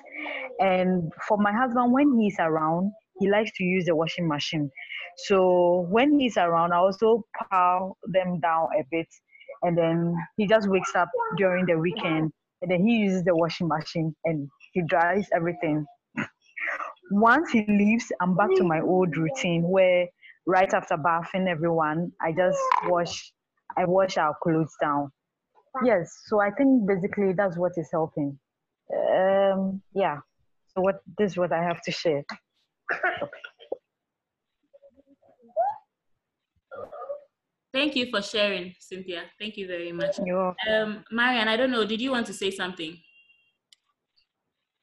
And for my husband, when he's around, he likes to use the washing machine. So when he's around, I also pile them down a bit. And then he just wakes up during the weekend and then he uses the washing machine and he dries everything. Once he leaves, I'm back to my old routine where right after bathing everyone, I just wash I wash our clothes down. Yes, so I think basically that's what is helping. Um yeah. So what this is what I have to share. Thank you for sharing, Cynthia. Thank you very much. You're Um, Marian, I don't know. Did you want to say something?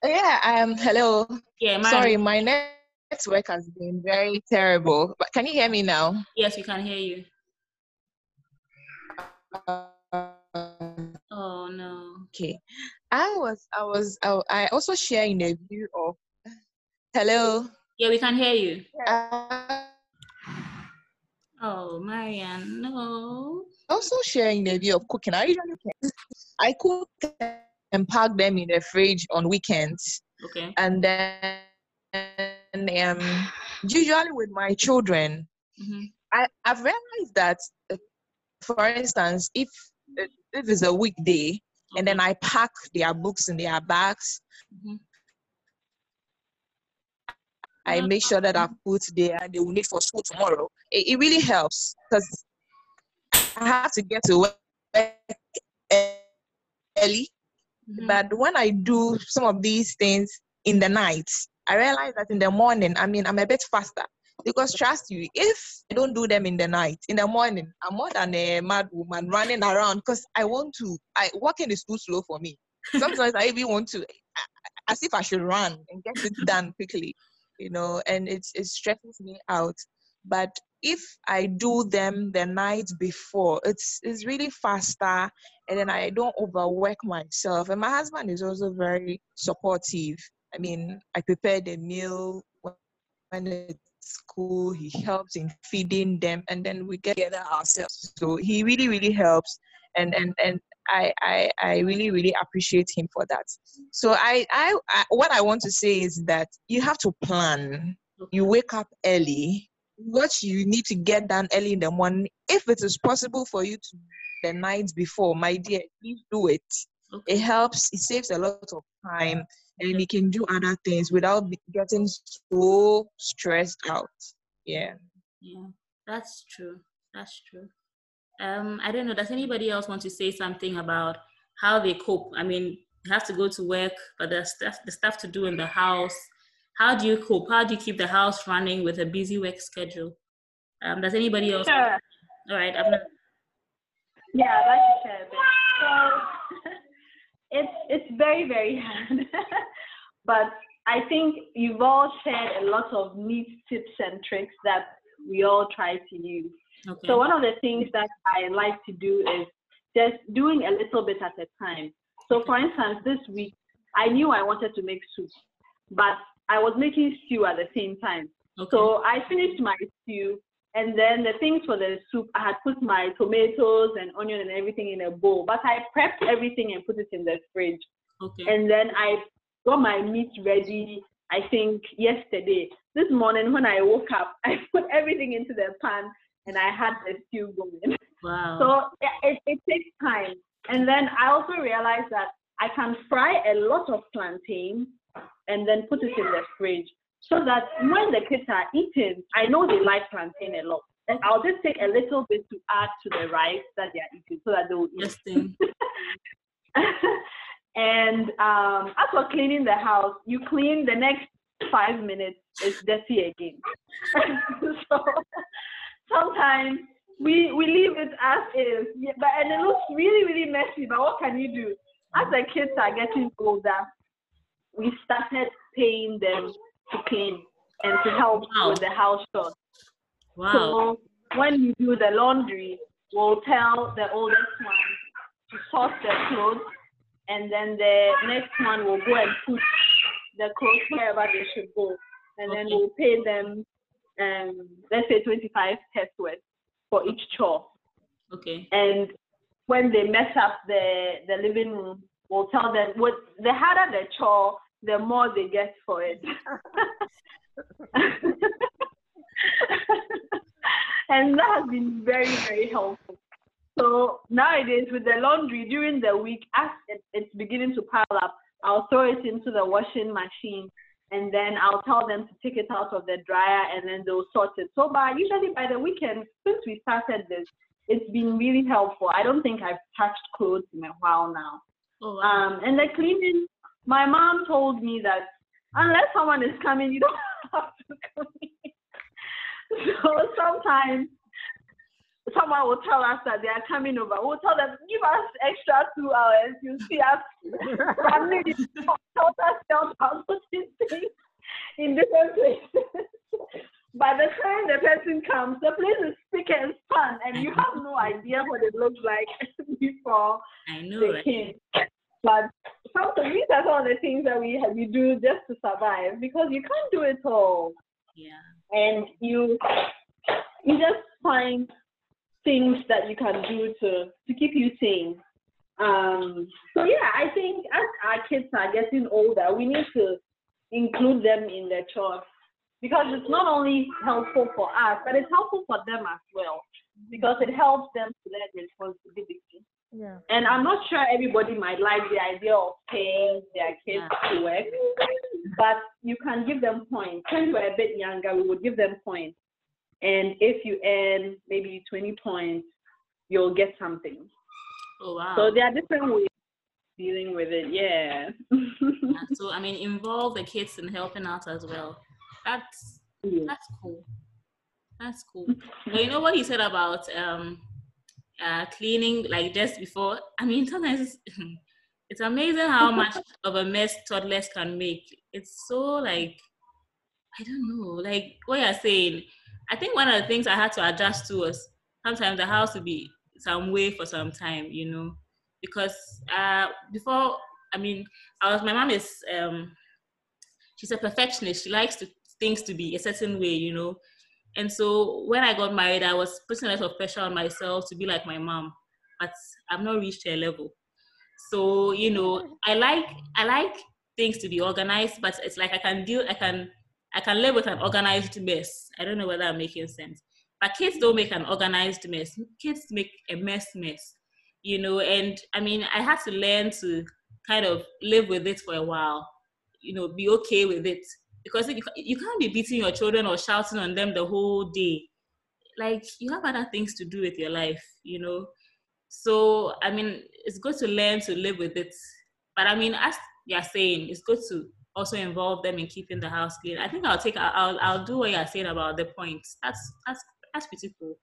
Yeah, um, hello. Yeah, Marian. Sorry, my network has been very terrible. But can you hear me now? Yes, we can hear you. Oh no. Okay. I was, I was, I, I also share in the view of. Hello. Yeah, we can hear you. Uh, Oh, Marian, no. also sharing the view of cooking. I usually I cook and pack them in the fridge on weekends, Okay. and then um, usually with my children, hmm I, I've realized that, uh, for instance, if if it's a weekday and then I pack their books in their bags, Mhm. I make sure that I put there they will need for school tomorrow. It, it really helps because I have to get to work early. Mhm. But when I do some of these things in the night, I realize that in the morning, I mean, I'm a bit faster. Because trust you, if I don't do them in the night, in the morning, I'm more than a mad woman running around because I want to. I walking is too slow for me. Sometimes I even want to, as if I should run and get it done quickly, you know, and it's it stresses me out. But if I do them the night before, it's it's really faster, and then I don't overwork myself. And my husband is also very supportive. I mean, I prepare the meal when school. He helps in feeding them, and then we get together ourselves. So he really, really helps, and and and I I, I really, really appreciate him for that. So I, I I what I want to say is that you have to plan. You wake up early. What you need to get done early in the morning, if it is possible for you to the night before, my dear, please do it. It helps. It saves a lot of time, and you can do other things without getting so stressed out. Yeah. Yeah, that's true. That's true. Um, I don't know. Does anybody else want to say something about how they cope? I mean, you have to go to work, but there's stuff, the stuff to do in the house. How do you cope? How do you keep the house running with a busy work schedule? Um, does anybody else? Sure. All right, I'm not. Yeah, I'd like to share. So it's it's very very hard, but I think you've all shared a lot of neat tips and tricks that we all try to use. Okay. So one of the things that I like to do is just doing a little bit at a time. So for instance, this week I knew I wanted to make soup, but I was making stew at the same time. okay. So I finished my stew, and then the things for the soup, I had put my tomatoes and onion and everything in a bowl. But I prepped everything and put it in the fridge. okay. And then I got my meat ready. I think yesterday. This morning when I woke up, I put everything into the pan and I had the stew going. wow. So it, it takes time. And then I also realized that I can fry a lot of plantain and then put it in the fridge so that when the kids are eating, I know they like plantain a lot. And I'll just take a little bit to add to the rice that they are eating so that they will eat. And um, as for cleaning the house, you clean the next five minutes, it's dirty again. so sometimes we we leave it as is, yeah, but and it looks really really messy. But what can you do? As the kids are getting older, we started paying them to clean and to help Wow. with the house chores. Wow. So when you do the laundry, we'll tell the oldest one to sort the clothes, and then the next one will go and put the clothes wherever they should go, and then we'll pay them, um, let's say 25 pesos for each chore. Okay. And when they mess up the the living room, we'll tell them what the harder the chore, the more they get for it. and that has been very, very helpful. So nowadays, with the laundry during the week, as it, it's beginning to pile up, I'll throw it into the washing machine and then I'll tell them to take it out of the dryer and then they'll sort it. So by usually by the weekend, since we started this, it's been really helpful. I don't think I've touched clothes in a while now. Oh, wow. Um, and the cleaning, my mom told me that unless someone is coming, you don't have to clean. so sometimes someone will tell us that they are coming over. We'll tell them, give us extra two hours. You see us running things in different places. By the time the person comes, the place is spick and span, and you have no idea what it looks like before I know, they right? came. But sometimes these are some of the things that we have, we do just to survive because you can't do it all, Yeah. and you you just find things that you can do to to keep you sane. Um, so yeah, I think as our kids are getting older, we need to include them in the chores because it's not only helpful for us, but it's helpful for them as well because it helps them to learn responsibility. Yeah. And I'm not sure everybody might like the idea of paying their kids to work, but you can give them points. When we're a bit younger, we would give them points. And if you earn maybe 20 points, you'll get something. Oh wow. So there are different ways of dealing with it. Yeah. Yeah, so I mean, involve the kids in helping out as well. That's that's cool. That's cool. But you know what you said about um uh cleaning like just before? I mean, sometimes it's, it's amazing how much of a mess toddlers can make. It's so like I don't know, like what you're saying. I think one of the things I had to adjust to was sometimes the house would be some way for some time, you know, because uh before I mean I was my mom is um she's a perfectionist. She likes to, things to be a certain way, you know. And so when I got married, I was putting a lot of pressure on myself to be like my mom, but I've not reached her level. So you know, I like I like things to be organized, but it's like I can deal, I can I can live with an organized mess. I don't know whether I'm making sense. But kids don't make an organized mess. Kids make a mess mess, you know. And I mean, I had to learn to kind of live with it for a while, you know, be okay with it because you, you can't be beating your children or shouting on them the whole day. Like you have other things to do with your life, you know. So I mean, it's good to learn to live with it. But I mean, as you're saying, it's good to also involve them in keeping the house clean. I think I'll take I'll I'll do what you're saying about the points. That's that's that's pretty cool,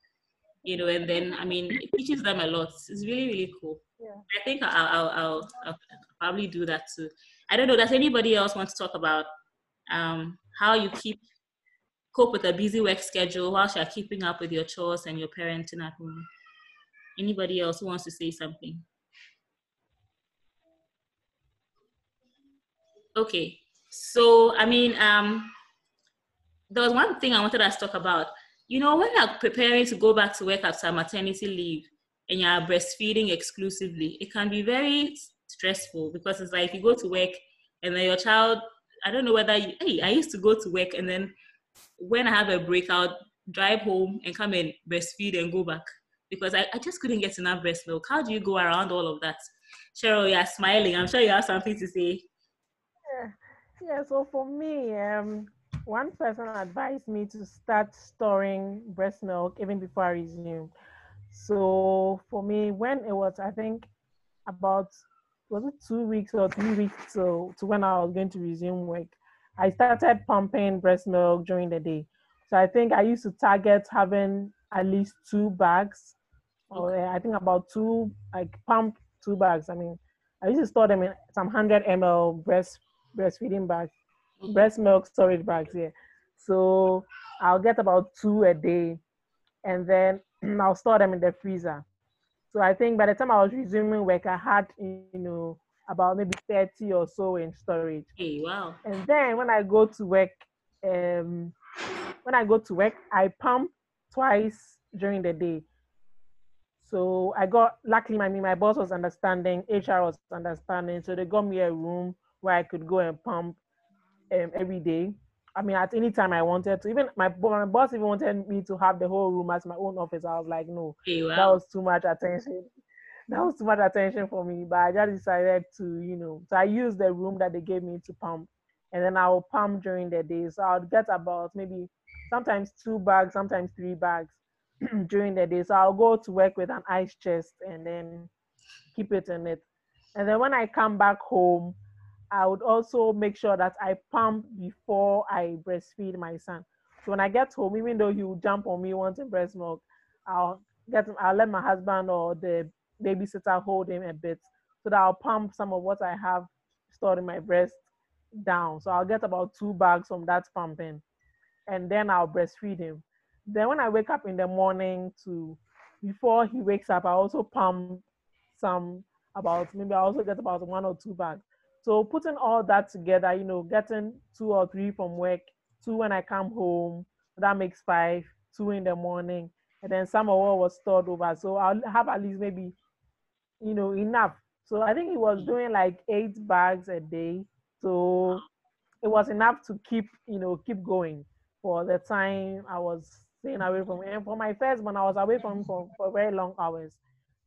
you know. And then I mean, it teaches them a lot. It's really really cool. Yeah. I think I'll I'll, I'll, I'll probably do that too. I don't know. Does anybody else want to talk about um, how you keep cope with a busy work schedule whilst you're keeping up with your chores and your parenting at home? Anybody else who wants to say something? Okay, so I mean, um, there was one thing I wanted us to talk about. You know, when you're preparing to go back to work after maternity leave and you're breastfeeding exclusively, it can be very stressful because it's like you go to work and then your child, I don't know whether you, hey, I used to go to work and then when I have a breakout, drive home and come and breastfeed and go back because I, I just couldn't get enough breast milk. How do you go around all of that? Cheryl, you're smiling. I'm sure you have something to say. Yeah. Yeah. So for me, um, one person advised me to start storing breast milk even before I resumed. So for me, when it was, I think, about was it two weeks or three weeks to, to when I was going to resume work, I started pumping breast milk during the day. So I think I used to target having at least two bags, or uh, I think about two, like pump two bags. I mean, I used to store them in some 100 ml breast breastfeeding bags, breast milk storage bags, yeah. So I'll get about two a day, and then I'll store them in the freezer. So I think by the time I was resuming work, I had you know about maybe 30 or so in storage. Hey, wow. And then when I go to work, um, when I go to work, I pump twice during the day. So I got luckily, I mean, my boss was understanding, HR was understanding, so they got me a room where I could go and pump um, every day. I mean, at any time I wanted to. Even my, my boss even wanted me to have the whole room as my own office. I was like, no, Hey, that was too much attention. That was too much attention for me. But I just decided to, you know, so I used the room that they gave me to pump, and then I will pump during the day. So I'll get about maybe sometimes two bags, sometimes three bags during the day. So I'll go to work with an ice chest and then keep it in it. And then when I come back home, I would also make sure that I pump before I breastfeed my son. So when I get home, even though he will jump on me wanting breast milk, I'll get I'll let my husband or the babysitter hold him a bit so that I'll pump some of what I have stored in my breast down. So I'll get about two bags from that pumping and then I'll breastfeed him. Then when I wake up in the morning to before he wakes up, I also pump some about maybe I also get about one or two bags. So putting all that together, you know, getting two or three from work, two when I come home, that makes five, two in the morning, and then some of what was stored over. So I'll have at least maybe, you know, enough. So I think he was doing like eight bags a day. So it was enough to keep, you know, keep going for the time I was staying away from him. And for my first one, I was away from him for, for very long hours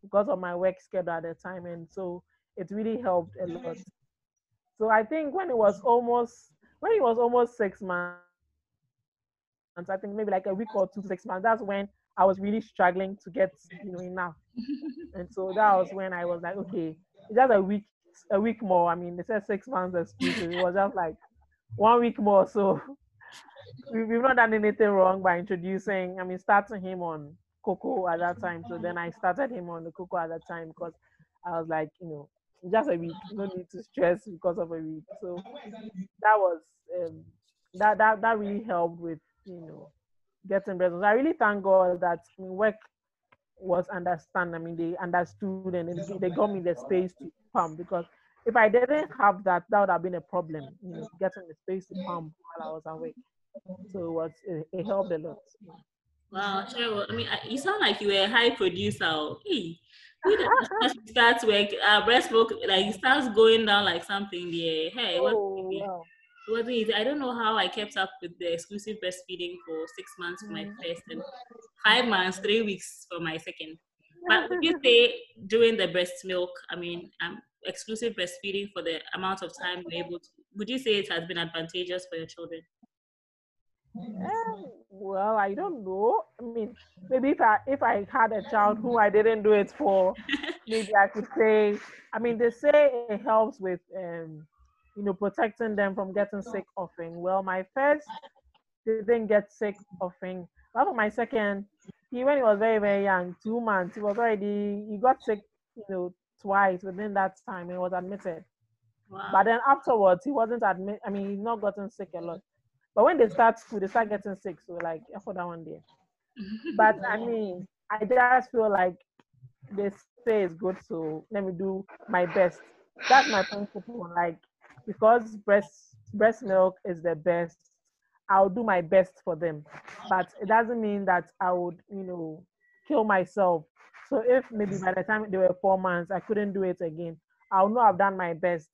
because of my work schedule at the time. And so it really helped a lot. So I think when it was almost when it was almost six months, I think maybe like a week or two six months, that's when I was really struggling to get you know enough. and so that was when I was like, okay, just a week a week more. I mean, they said six months excuses. It was just like one week more. So we- we've not done anything wrong by introducing, I mean, starting him on cocoa at that time. So then I started him on the cocoa at that time because I was like, you know, just a week, no need to stress because of a week. So that was um, that that that really helped with you know getting. So I really thank God that work was understand. I mean, they understood and they, got me the space to pump because if I didn't have that, that would have been a problem. You know, getting the space to pump while I was awake. So it was it, it helped a lot. Wow. I mean, you sound like you were a high producer. oh. Hey, you know, as work, uh, breast milk, like it starts going down like something Yeah, Hey, wasn't Oh, wow. Wasn't easy. I don't know how I kept up with the exclusive breastfeeding for six months for my Mm. first and five months, three weeks for my second. But would you say during the breast milk, I mean, um, exclusive breastfeeding for the amount of time you're able to, would you say it has been advantageous for your children? Eh, well, I don't know. I mean, maybe if I if I had a child who I didn't do it for, maybe I could say. I mean, they say it helps with um, you know, protecting them from getting sick often. Well, my first didn't get sick often. But for my second, he when he was very very young, two months, he was already he got sick, you know, twice within that time and was admitted. Wow. But then afterwards, he wasn't admit. I mean, he's not gotten sick a lot. But when they start school, they start getting sick. So like, yeah, for that one day. But I mean, I just feel like they say it's good, so let me do my best. That's my principle. Like, because breast breast milk is the best, I'll do my best for them. But it doesn't mean that I would, you know, kill myself. So if maybe by the time they were four months, I couldn't do it again, I'll know I've done my best.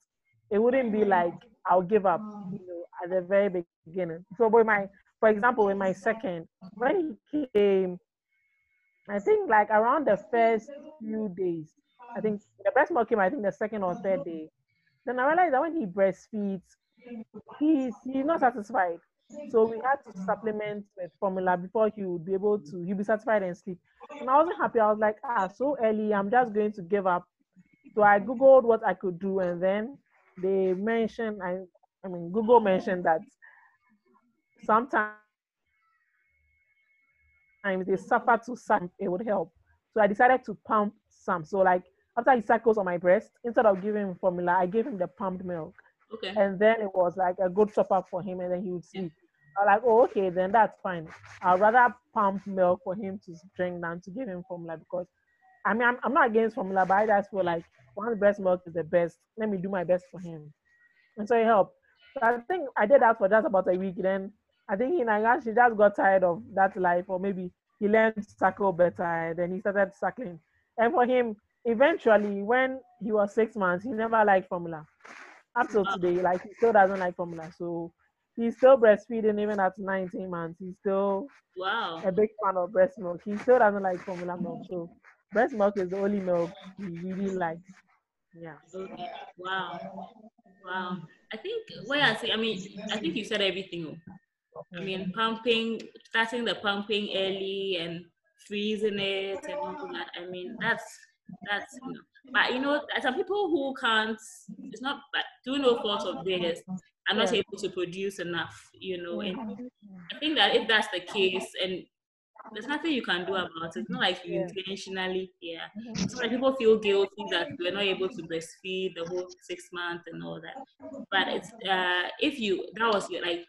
It wouldn't be like I'll give up, you know, at the very beginning. So with my, for example, in my second, when he came, I think like around the first few days, I think the breast milk came, I think the second or third day. Then I realized that when he breastfeeds, he's he's not satisfied. So we had to supplement with formula before he would be able to he'd be satisfied and sleep. And I wasn't happy. I was like, ah, so early, I'm just going to give up. So I googled what I could do, and then they mentioned, I I mean, Google mentioned that sometimes they suffer to some, it would help. So I decided to pump some. So like after he suckles on my breast, instead of giving him formula, I gave him the pumped milk. Okay. And then it was like a good top up for him, and then he would sleep. I was like, oh, okay, then that's fine. I'd rather pump milk for him to drink than to give him formula because I mean, I'm, I'm not against formula, but I just feel like one breast milk is the best. Let me do my best for him. And so it helped. So I think I did that for just about a week. Then I think in he she just got tired of that life, or maybe he learned to suckle better. Then he started suckling. And for him, eventually, when he was six months, he never liked formula. Up till today, like he still doesn't like formula. So he's still breastfeeding even at 19 months. He's still Wow. a big fan of breast milk. He still doesn't like formula milk. So breast milk is the only milk he really likes. Yeah. Wow. Wow. I think what I say, I mean, I think you said everything. oh. I mean, mm-hmm. pumping, starting the pumping early and freezing it and all that. I mean, that's that's you know. But you know, some people who can't. It's not but through no fault of theirs. are not able to produce enough. You know, and mm-hmm. I think that if that's the case, and there's nothing you can do about it. It's not like you Yeah. intentionally, yeah. So like people feel guilty that they're not able to breastfeed the whole six months and all that. But it's uh if you that was like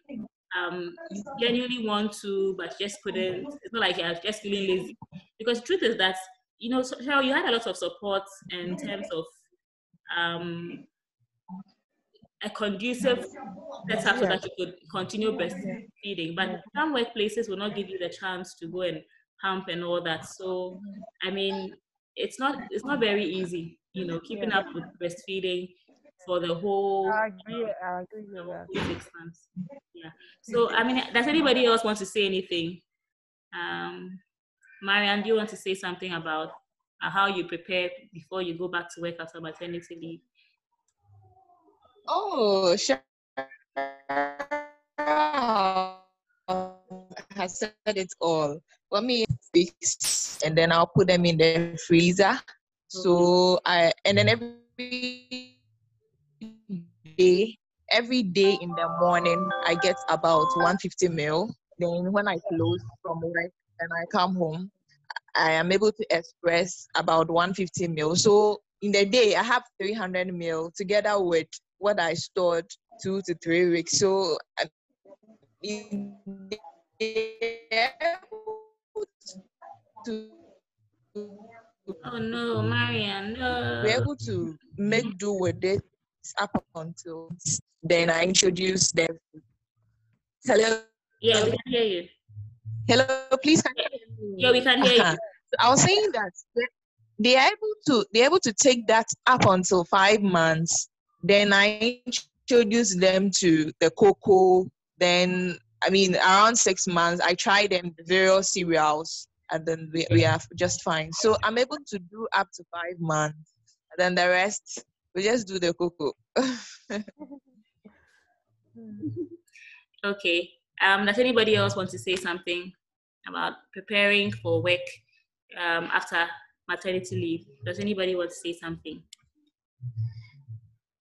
um you genuinely want to but just couldn't it's not like you're just feeling lazy. Because the truth is that you know so you had a lot of support in terms of um a conducive setup so that you could continue breastfeeding. But some workplaces will not give you the chance to go and pump and all that. So I mean, it's not it's not very easy, you know, keeping up with breastfeeding for the whole I agree. I agree with that. six months. Yeah. So I mean, does anybody else want to say anything? Um, Marianne, do you want to say something about how you prepare before you go back to work after maternity leave? Oh, Cheryl has said it all. For me, fix, and then I'll put them in the freezer. So mm-hmm. I and then every day, every day in the morning, I get about 150 mil. Then when I close from work and I come home, I am able to express about 150 mil. So in the day, I have 300 mil together with what I stored two to three weeks. So I- to Oh no, Marianne, no. be able to make do with it up until then I introduce them. Hello, Yeah, we can hear you. hello, please. Can you? Yeah, we can hear you. Uh-huh. So I was saying that they- they are able to they're able to take that up until five months. Then I introduce them to the cocoa. Then I mean around six months, I try them various cereals, and then we, we are just fine. So I'm able to do up to five months. And then the rest we just do the cocoa. Okay. Um, does anybody else want to say something about preparing for work um, after maternity leave? Does anybody want to say something?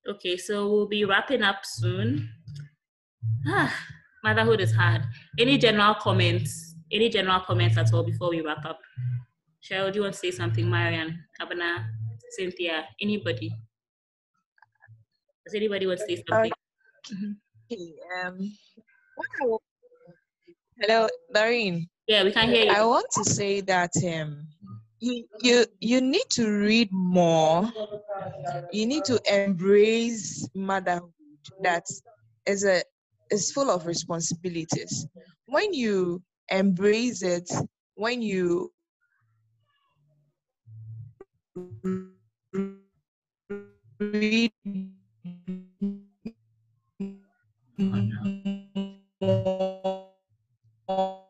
Okay, so we'll be wrapping up soon. Ah, motherhood is hard. Any general comments? Any general comments at all before we wrap up? Cheryl, do you want to say something? Marianne, Abana, Cynthia, anybody? Does anybody want to say something? Okay, um, what Hello, Doreen. Yeah, we can hear you. I want to say that um, you you you need to read more. You need to embrace motherhood. That is a is full of responsibilities. When you embrace it, when you read more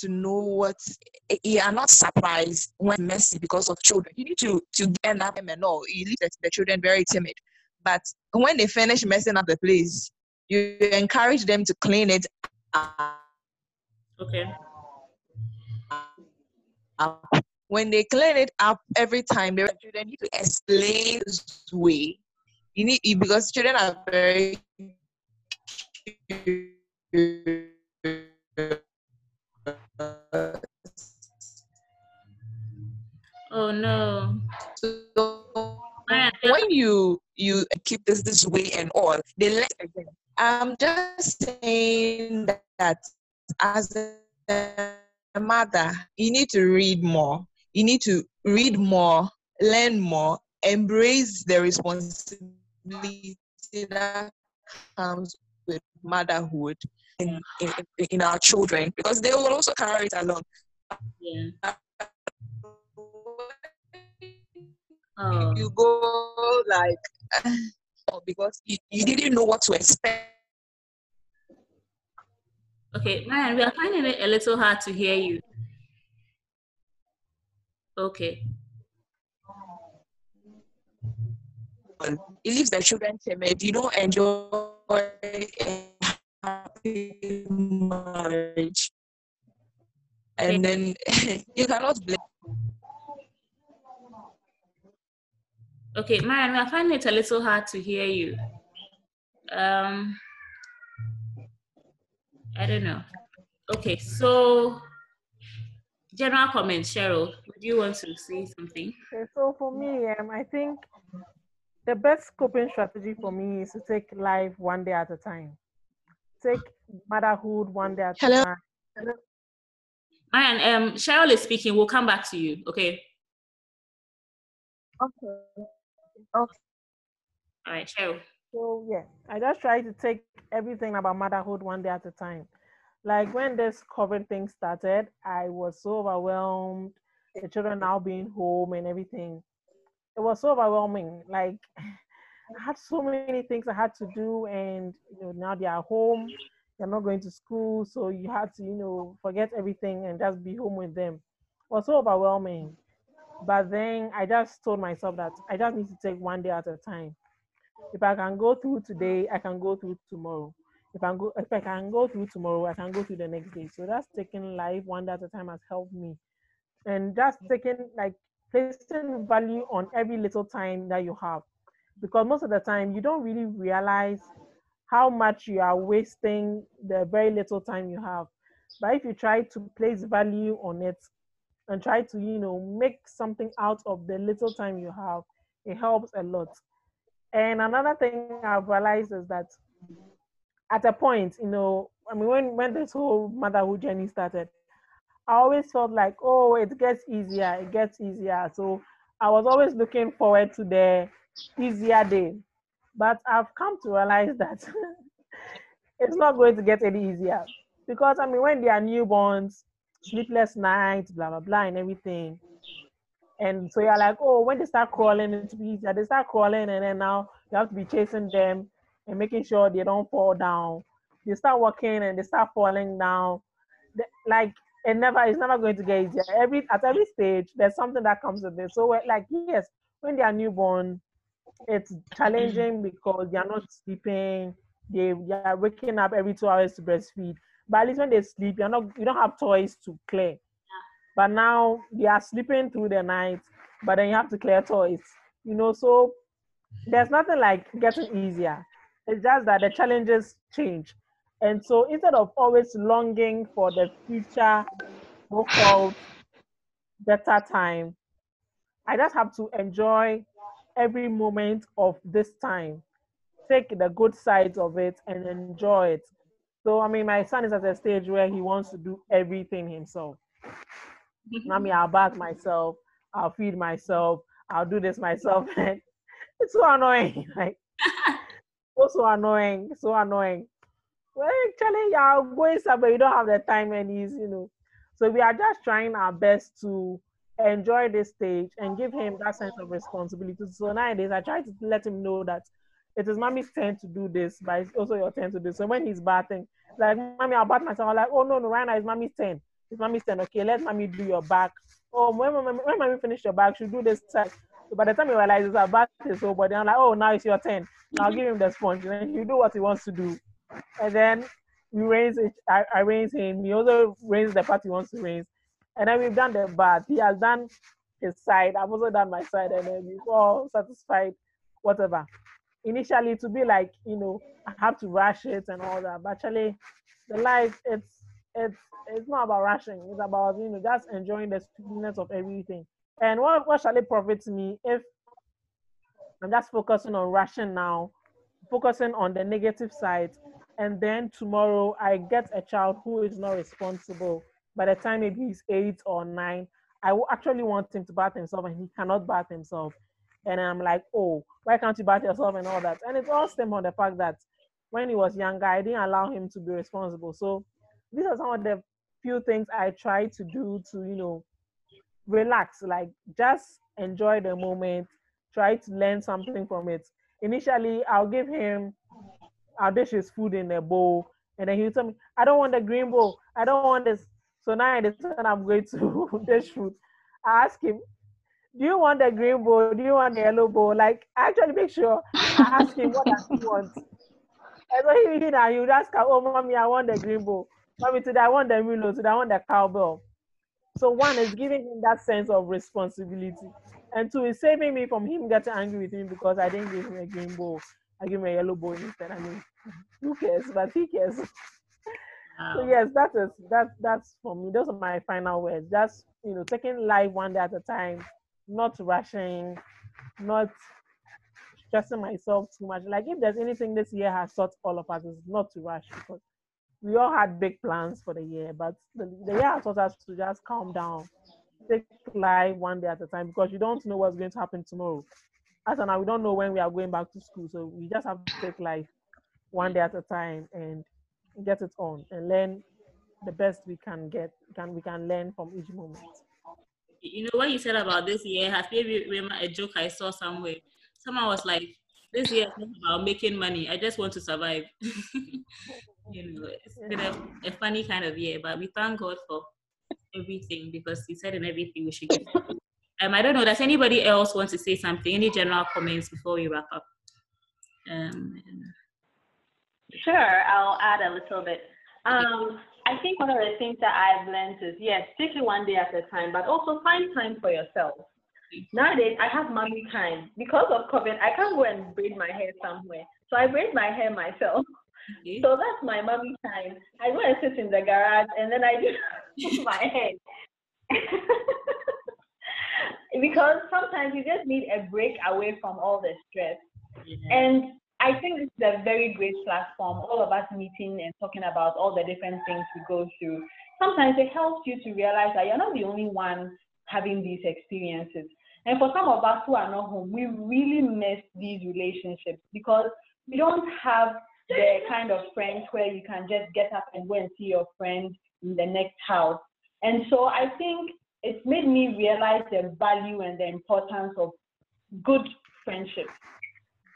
to know what eh, eh, you are not surprised when messy because of children. You need to to end up them and all. You leave the, the children very timid. But when they finish messing up the place, you encourage them to clean it Okay. up. When they clean it up every time, the children need to explain this way. You need because children are very Oh no. So when you you keep this this way and all, they let again. I'm just saying that, that as a mother, you need to read more. You need to read more, learn more, embrace the responsibility that comes with motherhood in, in, in our children because they will also carry it along. Yeah. Oh. you go like oh, because you, you didn't know what to expect. Okay, Marian, we are finding it a little hard to hear you. Okay. It leaves the children timid. You don't enjoy happy marriage. And then you cannot blame Okay, Marian, we are finding it a little hard to hear you. Um, I don't know. Okay, so general comments, Cheryl. Would you want to say something? Okay, so for me, um, I think the best coping strategy for me is to take life one day at a time. Take motherhood one day at Hello? a time. Marian, um, Cheryl is speaking. We'll come back to you. Okay. Okay. Okay. All right, Cheryl. So yeah, I just try to take everything about motherhood one day at a time. Like when this COVID thing started, I was so overwhelmed. The children now being home and everything. It was so overwhelming. Like I had so many things I had to do, and you know now they are home. They're not going to school, so you had to you know forget everything and just be home with them. It was so overwhelming. But then I just told myself that I just need to take one day at a time. If I can go through today, I can go through tomorrow. If I go, if I can go through tomorrow, I can go through the next day. So that's taking life one day at a time has helped me, and just taking like placing value on every little time that you have, because most of the time you don't really realize how much you are wasting the very little time you have. But if you try to place value on it and try to, you know, make something out of the little time you have, it helps a lot. And another thing I've realized is that at a point, you know, I mean, when, when this whole motherhood journey started, I always felt like, oh, it gets easier, it gets easier. So I was always looking forward to the easier day. But I've come to realize that it's not going to get any easier. Because, I mean, when they are newborns, sleepless nights, blah, blah, blah, and everything. And so you're like, oh, when they start crawling, it's easier. They start crawling, and then now you have to be chasing them and making sure they don't fall down. They start walking and they start falling down. Like it never, it's never going to get easier. Every at every stage, there's something that comes with it. So like, yes, when they are newborn, it's challenging because they are not sleeping. They, they are waking up every two hours to breastfeed. But at least when they sleep, you're not you don't have toys to clear. But now they are sleeping through the night, but then you have to clear toys. You know, so there's nothing like getting easier. It's just that the challenges change. And so instead of always longing for the future so-called better time, I just have to enjoy every moment of this time. Take the good sides of it and enjoy it. So I mean my son is at a stage where he wants to do everything himself. I mean I'll bath myself, I'll feed myself, I'll do this myself. It's so annoying. Like so, so annoying, so annoying. Well, actually, you're going somewhere, you don't have the time and he's, you know. So we are just trying our best to enjoy this stage and give him that sense of responsibility. So nowadays, I try to let him know that it is mommy's turn to do this, but it's also your turn to do. So when he's bathing, like mommy, I'll bath myself. I'm like, oh no, no, right now it's mommy's turn. It's mommy's turn. Okay, let mommy do your back. Oh, when mommy, when mommy finish your back, she'll do this. So by the time he realizes our bath is over, then I'm like, oh, now it's your turn. Now I'll give him the sponge. And then he'll do what he wants to do. And then we raise it, I, I raise him. He also raises the part he wants to raise. And then we've done the bath. He has done his side. I've also done my side. And then we've all satisfied, whatever. Initially, to be like, you know, I have to rush it and all that. But actually, the life, it's it's it's not about rushing. It's about you know just enjoying the sweetness of everything. And what what shall it profit me if I'm just focusing on rushing now, focusing on the negative side, and then tomorrow I get a child who is not responsible. By the time maybe he's eight or nine, I actually want him to bath himself, and he cannot bath himself. And I'm like, oh, why can't you bath yourself and all that? And it all stem on the fact that when he was younger, I didn't allow him to be responsible. So these are some of the few things I try to do to, you know, relax, like just enjoy the moment try to learn something from it. Initially, I'll give him, I'll dish his food in a bowl, and then he'll tell me, I don't want the green bowl, I don't want this. So now I decide I'm going to dish food. I ask him, do you want the green bowl? Do you want the yellow bowl? Like, actually make sure I ask him what does he want. And so he, he now you ask her, oh mommy, I want the green bowl. Mommy, today I want the Milo, today I want the cowbell. So one is giving him that sense of responsibility. And two is saving me from him getting angry with me because I didn't give him a green bowl. I gave him a yellow bowl instead. I mean, who cares? But he cares. Wow. So yes, that is that that's for me. Those are my final words. Just you know, taking life one day at a time, not rushing, not stressing myself too much. Like if there's anything this year has taught all of us is not to rush because we all had big plans for the year, but the, the year has taught us to just calm down, take life one day at a time because you don't know what's going to happen tomorrow. As now, we don't know when we are going back to school, so we just have to take life one day at a time and get it on and learn the best we can get. Can we can learn from each moment. You know what you said about this year has maybe remember a joke I saw somewhere. Someone was like, "This year is about making money. I just want to survive." you know, it's been a, a, funny kind of year, but we thank God for everything because He said in everything we should give. Um, I don't know. Does anybody else want to say something? Any general comments before we wrap up? Um, sure, I'll add a little bit. Um, I think one of the things that I've learned is yes, take it one day at a time, but also find time for yourself. Nowadays, I have mommy time because of COVID. I can't go and braid my hair somewhere, so I braid my hair myself. Okay. So that's my mommy time. I go and sit in the garage and then I do my hair. because sometimes you just need a break away from all the stress. Yeah. And I think this is a very great platform, all of us meeting and talking about all the different things we go through. Sometimes it helps you to realize that you're not the only one having these experiences. And for some of us who are not home, we really miss these relationships because we don't have the kind of friends where you can just get up and go and see your friend in the next house. And so I think it's made me realize the value and the importance of good friendships.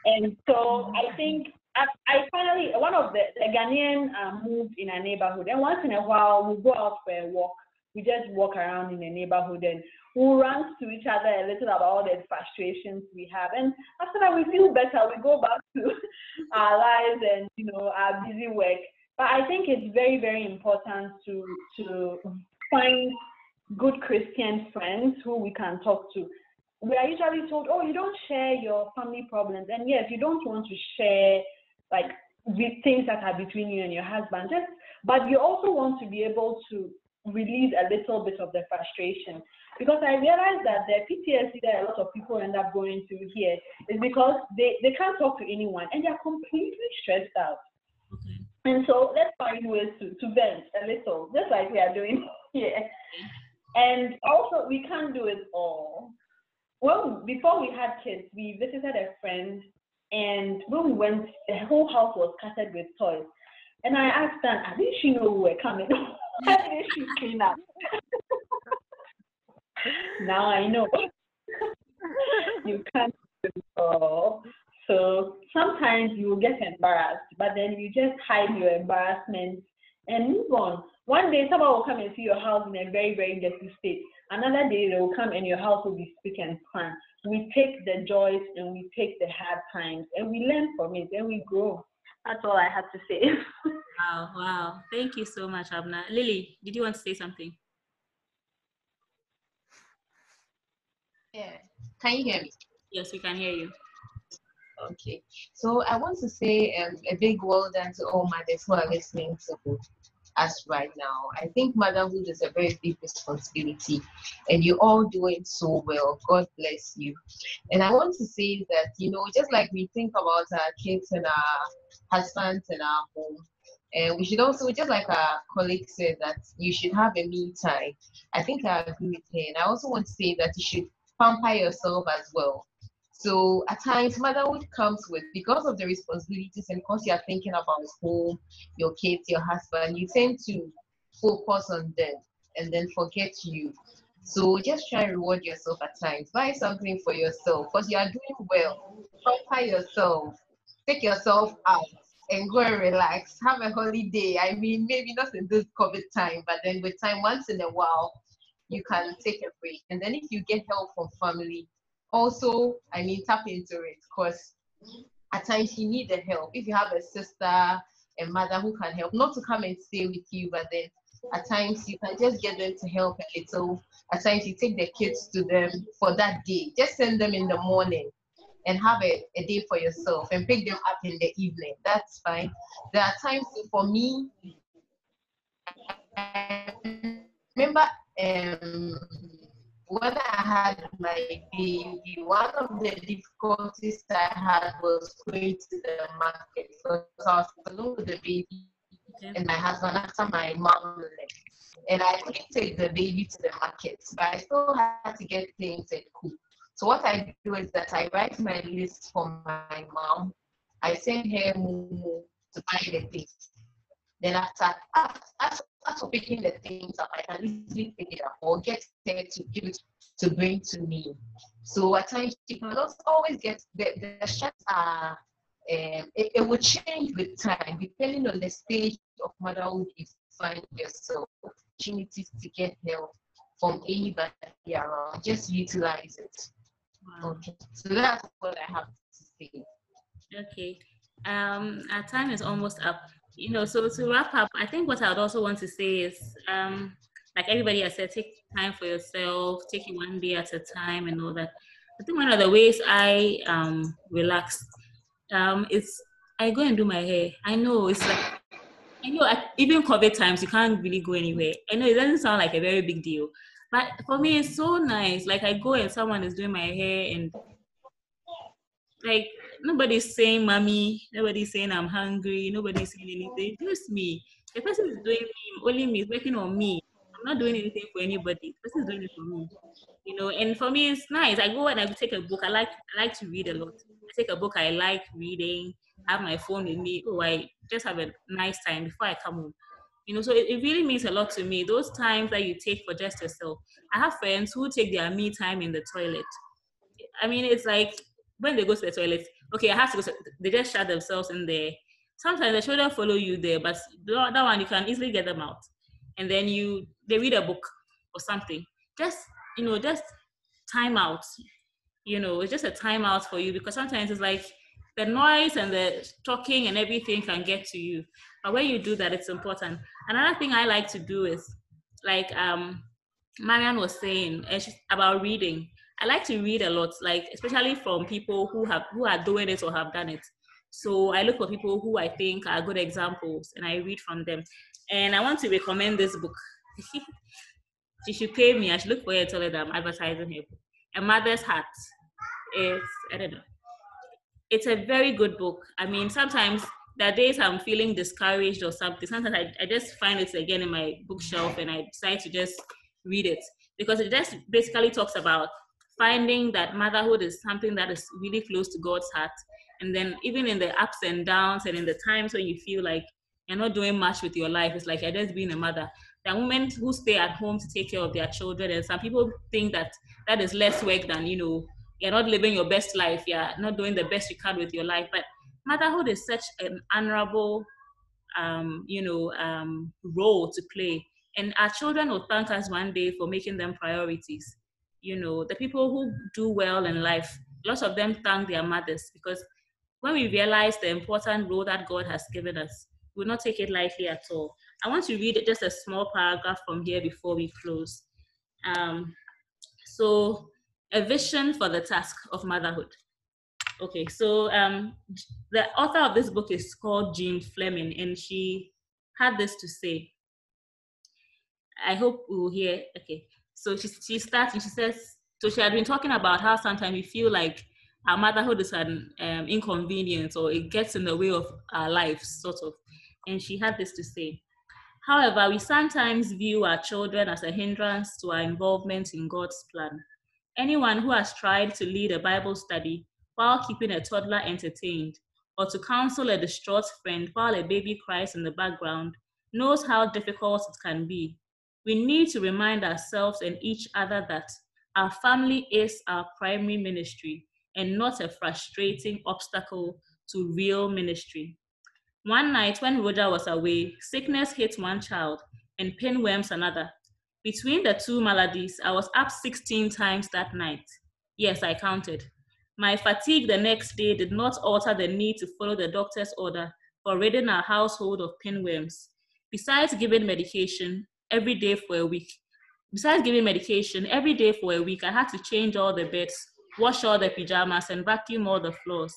And so I think I, I finally, one of the, the Ghanaian uh, moved in a neighborhood, and once in a while we go out for a walk. We just walk around in the neighborhood and we rant to each other a little about all the frustrations we have. And after that, we feel better. We go back to our lives and you know our busy work. But I think it's very, very important to to find good Christian friends who we can talk to. We are usually told, oh, you don't share your family problems, and yes, you don't want to share like with things that are between you and your husband. Just, but you also want to be able to release a little bit of the frustration. Because I realized that the PTSD that a lot of people end up going through here is because they, they can't talk to anyone and they're completely stressed out. Okay. And so let's find ways to, to vent a little, just like we are doing here. And also, we can't do it all. Well, before we had kids, we visited a friend, and when we went, the whole house was covered with toys. And I asked them, I didn't she know we were coming? Why did she clean up? now I know. you can't do. So sometimes you get embarrassed, but then you just hide your embarrassment and move on. One day someone will come and see your house in a very, very dirty state. Another day they will come and your house will be spick and span. We take the joys and we take the hard times and we learn from it and we grow. That's all I had to say. wow, wow. Thank you so much, Abna. Lily, did you want to say something? Yeah. Can you hear me? Yes, we can hear you. Okay. So I want to say um, a big well done to all mothers who are listening to us right now. I think motherhood is a very big responsibility, and you're all doing so well. God bless you. And I want to say that, you know, just like we think about our kids and our husbands and our home, and we should also, just like our colleague said, that you should have a me time. I think I agree with her. And I also want to say that you should pamper yourself as well. So at times, motherhood comes with because of the responsibilities and because you are thinking about home, your kids, your husband, you tend to focus on them and then forget you. So just try and reward yourself at times. Buy something for yourself because you are doing well. Pamper yourself. Take yourself out and go and relax. Have a holiday. I mean, maybe not in this COVID time, but then with time, once in a while, you can take a break. And then if you get help from family, also, I mean, tap into it because at times you need the help. If you have a sister, a mother who can help, not to come and stay with you, but then at times you can just get them to help a little. At times you take the kids to them for that day. Just send them in the morning and have a, a day for yourself and pick them up in the evening. That's fine. There are times for me, remember um, when I had my baby, one of the difficulties I had was going to the market because I was alone with the baby and my husband after my mom left. And I couldn't take the baby to the market, but I still had to get things and cook. So what I do is that I write my list for my mom. I send her to buy the things. Then after, after, after picking the things up, I can easily pick it up or get her to give it to bring to me. So at times you can always get the, the shots are um, it, it will change with time depending on the stage of motherhood you find yourself. Opportunities to get help from anybody around, just utilize it. Wow. Okay, so that's what I have to say. Okay, um, our time is almost up you know, so to wrap up, I think what I would also want to say is, um, like everybody has said, take time for yourself, take it one day at a time, and all that. I think one of the ways I um, relax um, is I go and do my hair. I know it's like, I know even COVID times you can't really go anywhere. I know it doesn't sound like a very big deal, but for me it's so nice. Like I go and someone is doing my hair and like nobody's saying mommy, nobody's saying I'm hungry, nobody's saying anything. Just me. The person is doing me, only me, is working on me. I'm not doing anything for anybody. The person is doing it for me. You know, and for me it's nice. I go and I take a book. I like I like to read a lot. I take a book I like reading, have my phone with me. Oh, I just have a nice time before I come home. You know, so it, it really means a lot to me. Those times that you take for just yourself. I have friends who take their me time in the toilet. I mean, it's like when they go to the toilet, okay, I have to go. To, they just shut themselves in there. Sometimes the children follow you there, but that one you can easily get them out. And then you they read a book or something. Just you know, just time out. You know, it's just a time out for you because sometimes it's like the noise and the talking and everything can get to you. But when you do that, it's important. Another thing I like to do is like um Marian was saying about reading. I like to read a lot, like especially from people who have who are doing it or have done it. So I look for people who I think are good examples and I read from them. And I want to recommend this book. she should pay me. I should look for her and tell her that I'm advertising her book. A Mother's Heart. It's I don't know. It's a very good book. I mean, sometimes there are days I'm feeling discouraged or something. Sometimes I, I just find it again in my bookshelf and I decide to just read it because it just basically talks about finding that motherhood is something that is really close to God's heart. And then even in the ups and downs and in the times when you feel like you're not doing much with your life, it's like you're just being a mother. There are women who stay at home to take care of their children, and some people think that that is less work than you know you're not living your best life, you're not doing the best you can with your life. But motherhood is such an honorable, um, you know, um, role to play, and our children will thank us one day for making them priorities you know, the people who do well in life, lots of them thank their mothers because when we realize the important role that God has given us, we will not take it lightly at all. I want to read just a small paragraph from here before we close. Um, so, a vision for the task of motherhood. Okay, so um, the author of this book is called Jean Fleming, and she had this to say. I hope we will hear. Okay, so she, she starts and she says, so she had been talking about how sometimes we feel like our motherhood is an um, inconvenience or it gets in the way of our lives, sort of. And she had this to say. However, we sometimes view our children as a hindrance to our involvement in God's plan. Anyone who has tried to lead a Bible study while keeping a toddler entertained, or to counsel a distraught friend while a baby cries in the background, knows how difficult it can be We need to remind ourselves and each other that our family is our primary ministry and not a frustrating obstacle to real ministry. One night when Roger was away, sickness hit one child and pinworms another. Between the two maladies, I was up 16 times that night. Yes, I counted. My fatigue the next day did not alter the need to follow the doctor's order for ridding our household of pinworms. Besides giving medication every day for a week, besides giving medication every day for a week, I had to change all the beds, wash all the pajamas, and vacuum all the floors.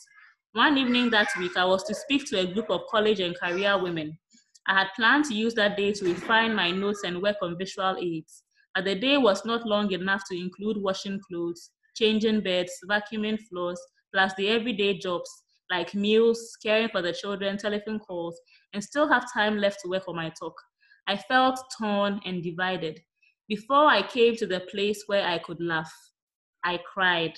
One evening that week, I was to speak to a group of college and career women. I had planned to use that day to refine my notes and work on visual aids, but the day was not long enough to include washing clothes, changing beds, vacuuming floors, plus the everyday jobs like meals, caring for the children, telephone calls, and still have time left to work on my talk. I felt torn and divided. Before I came to the place where I could laugh, I cried.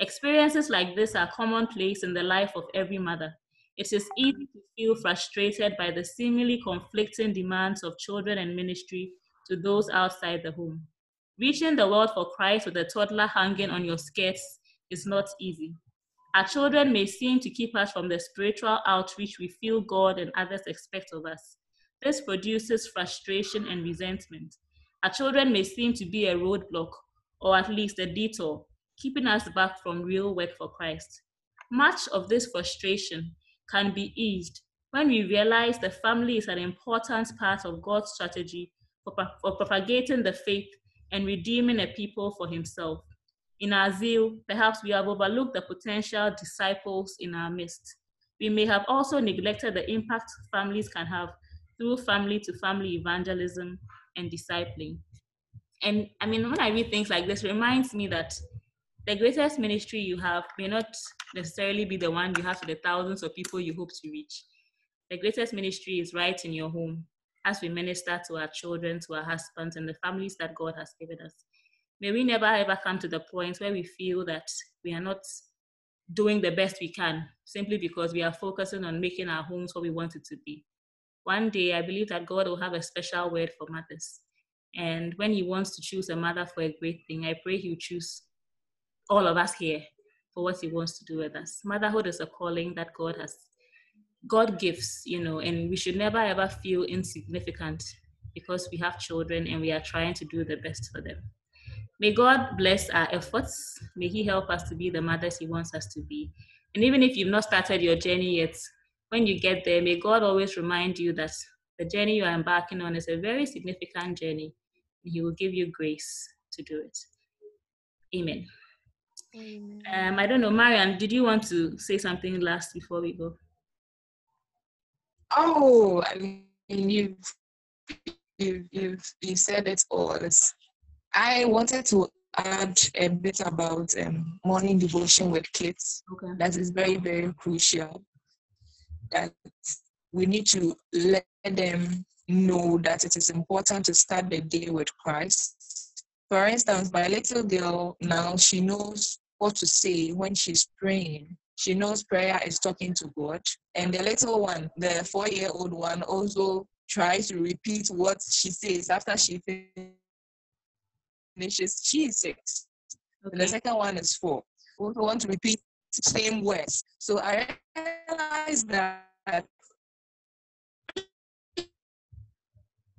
Experiences like this are commonplace in the life of every mother. It is easy to feel frustrated by the seemingly conflicting demands of children and ministry to those outside the home. Reaching the world for Christ with a toddler hanging on your skirts is not easy. Our children may seem to keep us from the spiritual outreach we feel God and others expect of us. This produces frustration and resentment. Our children may seem to be a roadblock, or at least a detour, keeping us back from real work for Christ. Much of this frustration can be eased when we realize the family is an important part of God's strategy for, for propagating the faith and redeeming a people for himself. In our zeal, perhaps we have overlooked the potential disciples in our midst. We may have also neglected the impact families can have through family to family evangelism and discipling. And I mean, when I read things like this, reminds me that the greatest ministry you have may not necessarily be the one you have to the thousands of people you hope to reach. The greatest ministry is right in your home as we minister to our children, to our husbands, and the families that God has given us. May we never ever come to the point where we feel that we are not doing the best we can simply because we are focusing on making our homes what we want it to be. One day, I believe that God will have a special word for mothers. And when He wants to choose a mother for a great thing, I pray He'll choose all of us here for what he wants to do with us. Motherhood is a calling that God has, God gives, you know, and we should never ever feel insignificant because we have children and we are trying to do the best for them. May God bless our efforts. May He help us to be the mothers He wants us to be. And even if you've not started your journey yet, when you get there, may God always remind you that the journey you are embarking on is a very significant journey. And He will give you grace to do it. Amen. Um, I don't know, Marian, did you want to say something last before we go? Oh, I mean, you've, you've, you've, you said it all. I wanted to add a bit about um, morning devotion with kids. Okay. That is very, very crucial. That we need to let them know that it is important to start the day with Christ. For instance, my little girl now, she knows what to say when she's praying. She knows prayer is talking to God. And the little one, the four year old one, also tries to repeat what she says after she finishes. She is six. Okay. the second one is four. We also want to repeat the same words. So I realized that.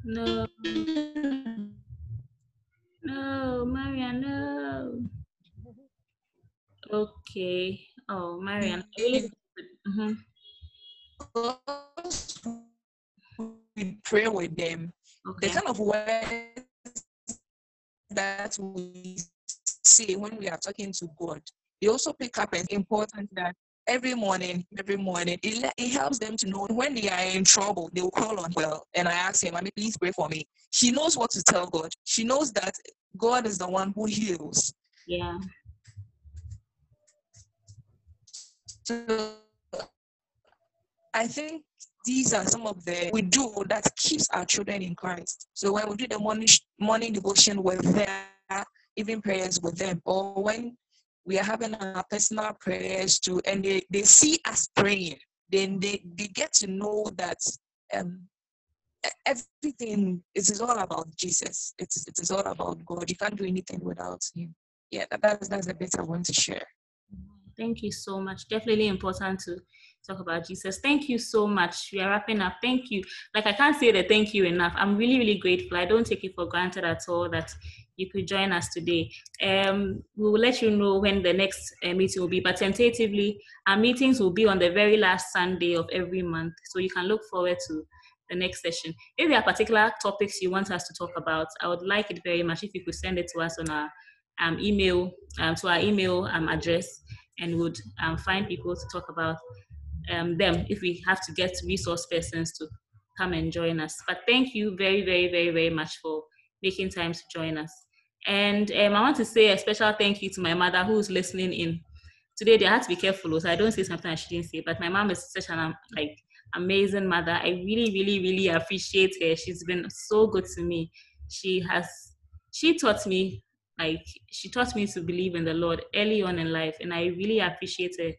No. No, Maria, no. Okay. Oh, Marian. Mm-hmm. We pray with them. Okay. The kind of words that we say when we are talking to God, they also pick up as important that every morning, every morning, it, it helps them to know when they are in trouble, they will call on well. And I ask him, Mommy, please pray for me. She knows what to tell God. She knows that God is the one who heals. Yeah. So I think these are some of the we do that keeps our children in Christ. So when we do the morning morning devotion with them, even prayers with them, or when we are having our personal prayers too, and they, they see us praying, then they, they get to know that um, everything it is all about Jesus. It is, it is all about God. You can't do anything without Him. Yeah, that, that's that's a bit I want to share. Thank you so much. Definitely important to talk about Jesus. Thank you so much. We are wrapping up. Thank you. Like I can't say the thank you enough. I'm really, really grateful. I don't take it for granted at all that you could join us today. Um, we will let you know when the next uh, meeting will be, but tentatively, our meetings will be on the very last Sunday of every month. So you can look forward to the next session. If there are particular topics you want us to talk about, I would like it very much if you could send it to us on our um, email, um, to our email um, address, and would um, find people to talk about um, them if we have to get resource persons to come and join us. But thank you very, very, very, very much for making time to join us. And um, I want to say a special thank you to my mother who's listening in. Today they had to be careful, so I don't say something I shouldn't say. But my mom is such an like amazing mother. I really, really, really appreciate her. She's been so good to me. She has she taught me like she taught me to believe in the Lord early on in life, and I really appreciate her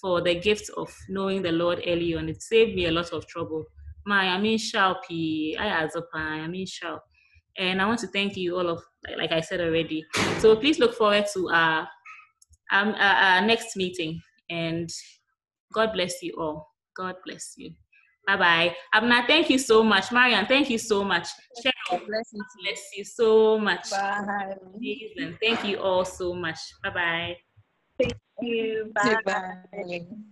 for the gift of knowing the Lord early on. It saved me a lot of trouble. My I mean sharpie, I as a I mean sharp. And I want to thank you all of like I said already. So please look forward to our um, our, our next meeting and God bless you all. God bless you. Bye bye. Abna, thank you so much. Marian, thank you so much. Cheryl, bless you, bless you so much. Bye. Amazing. Thank you all so much. Bye bye. Thank you. Bye. Goodbye.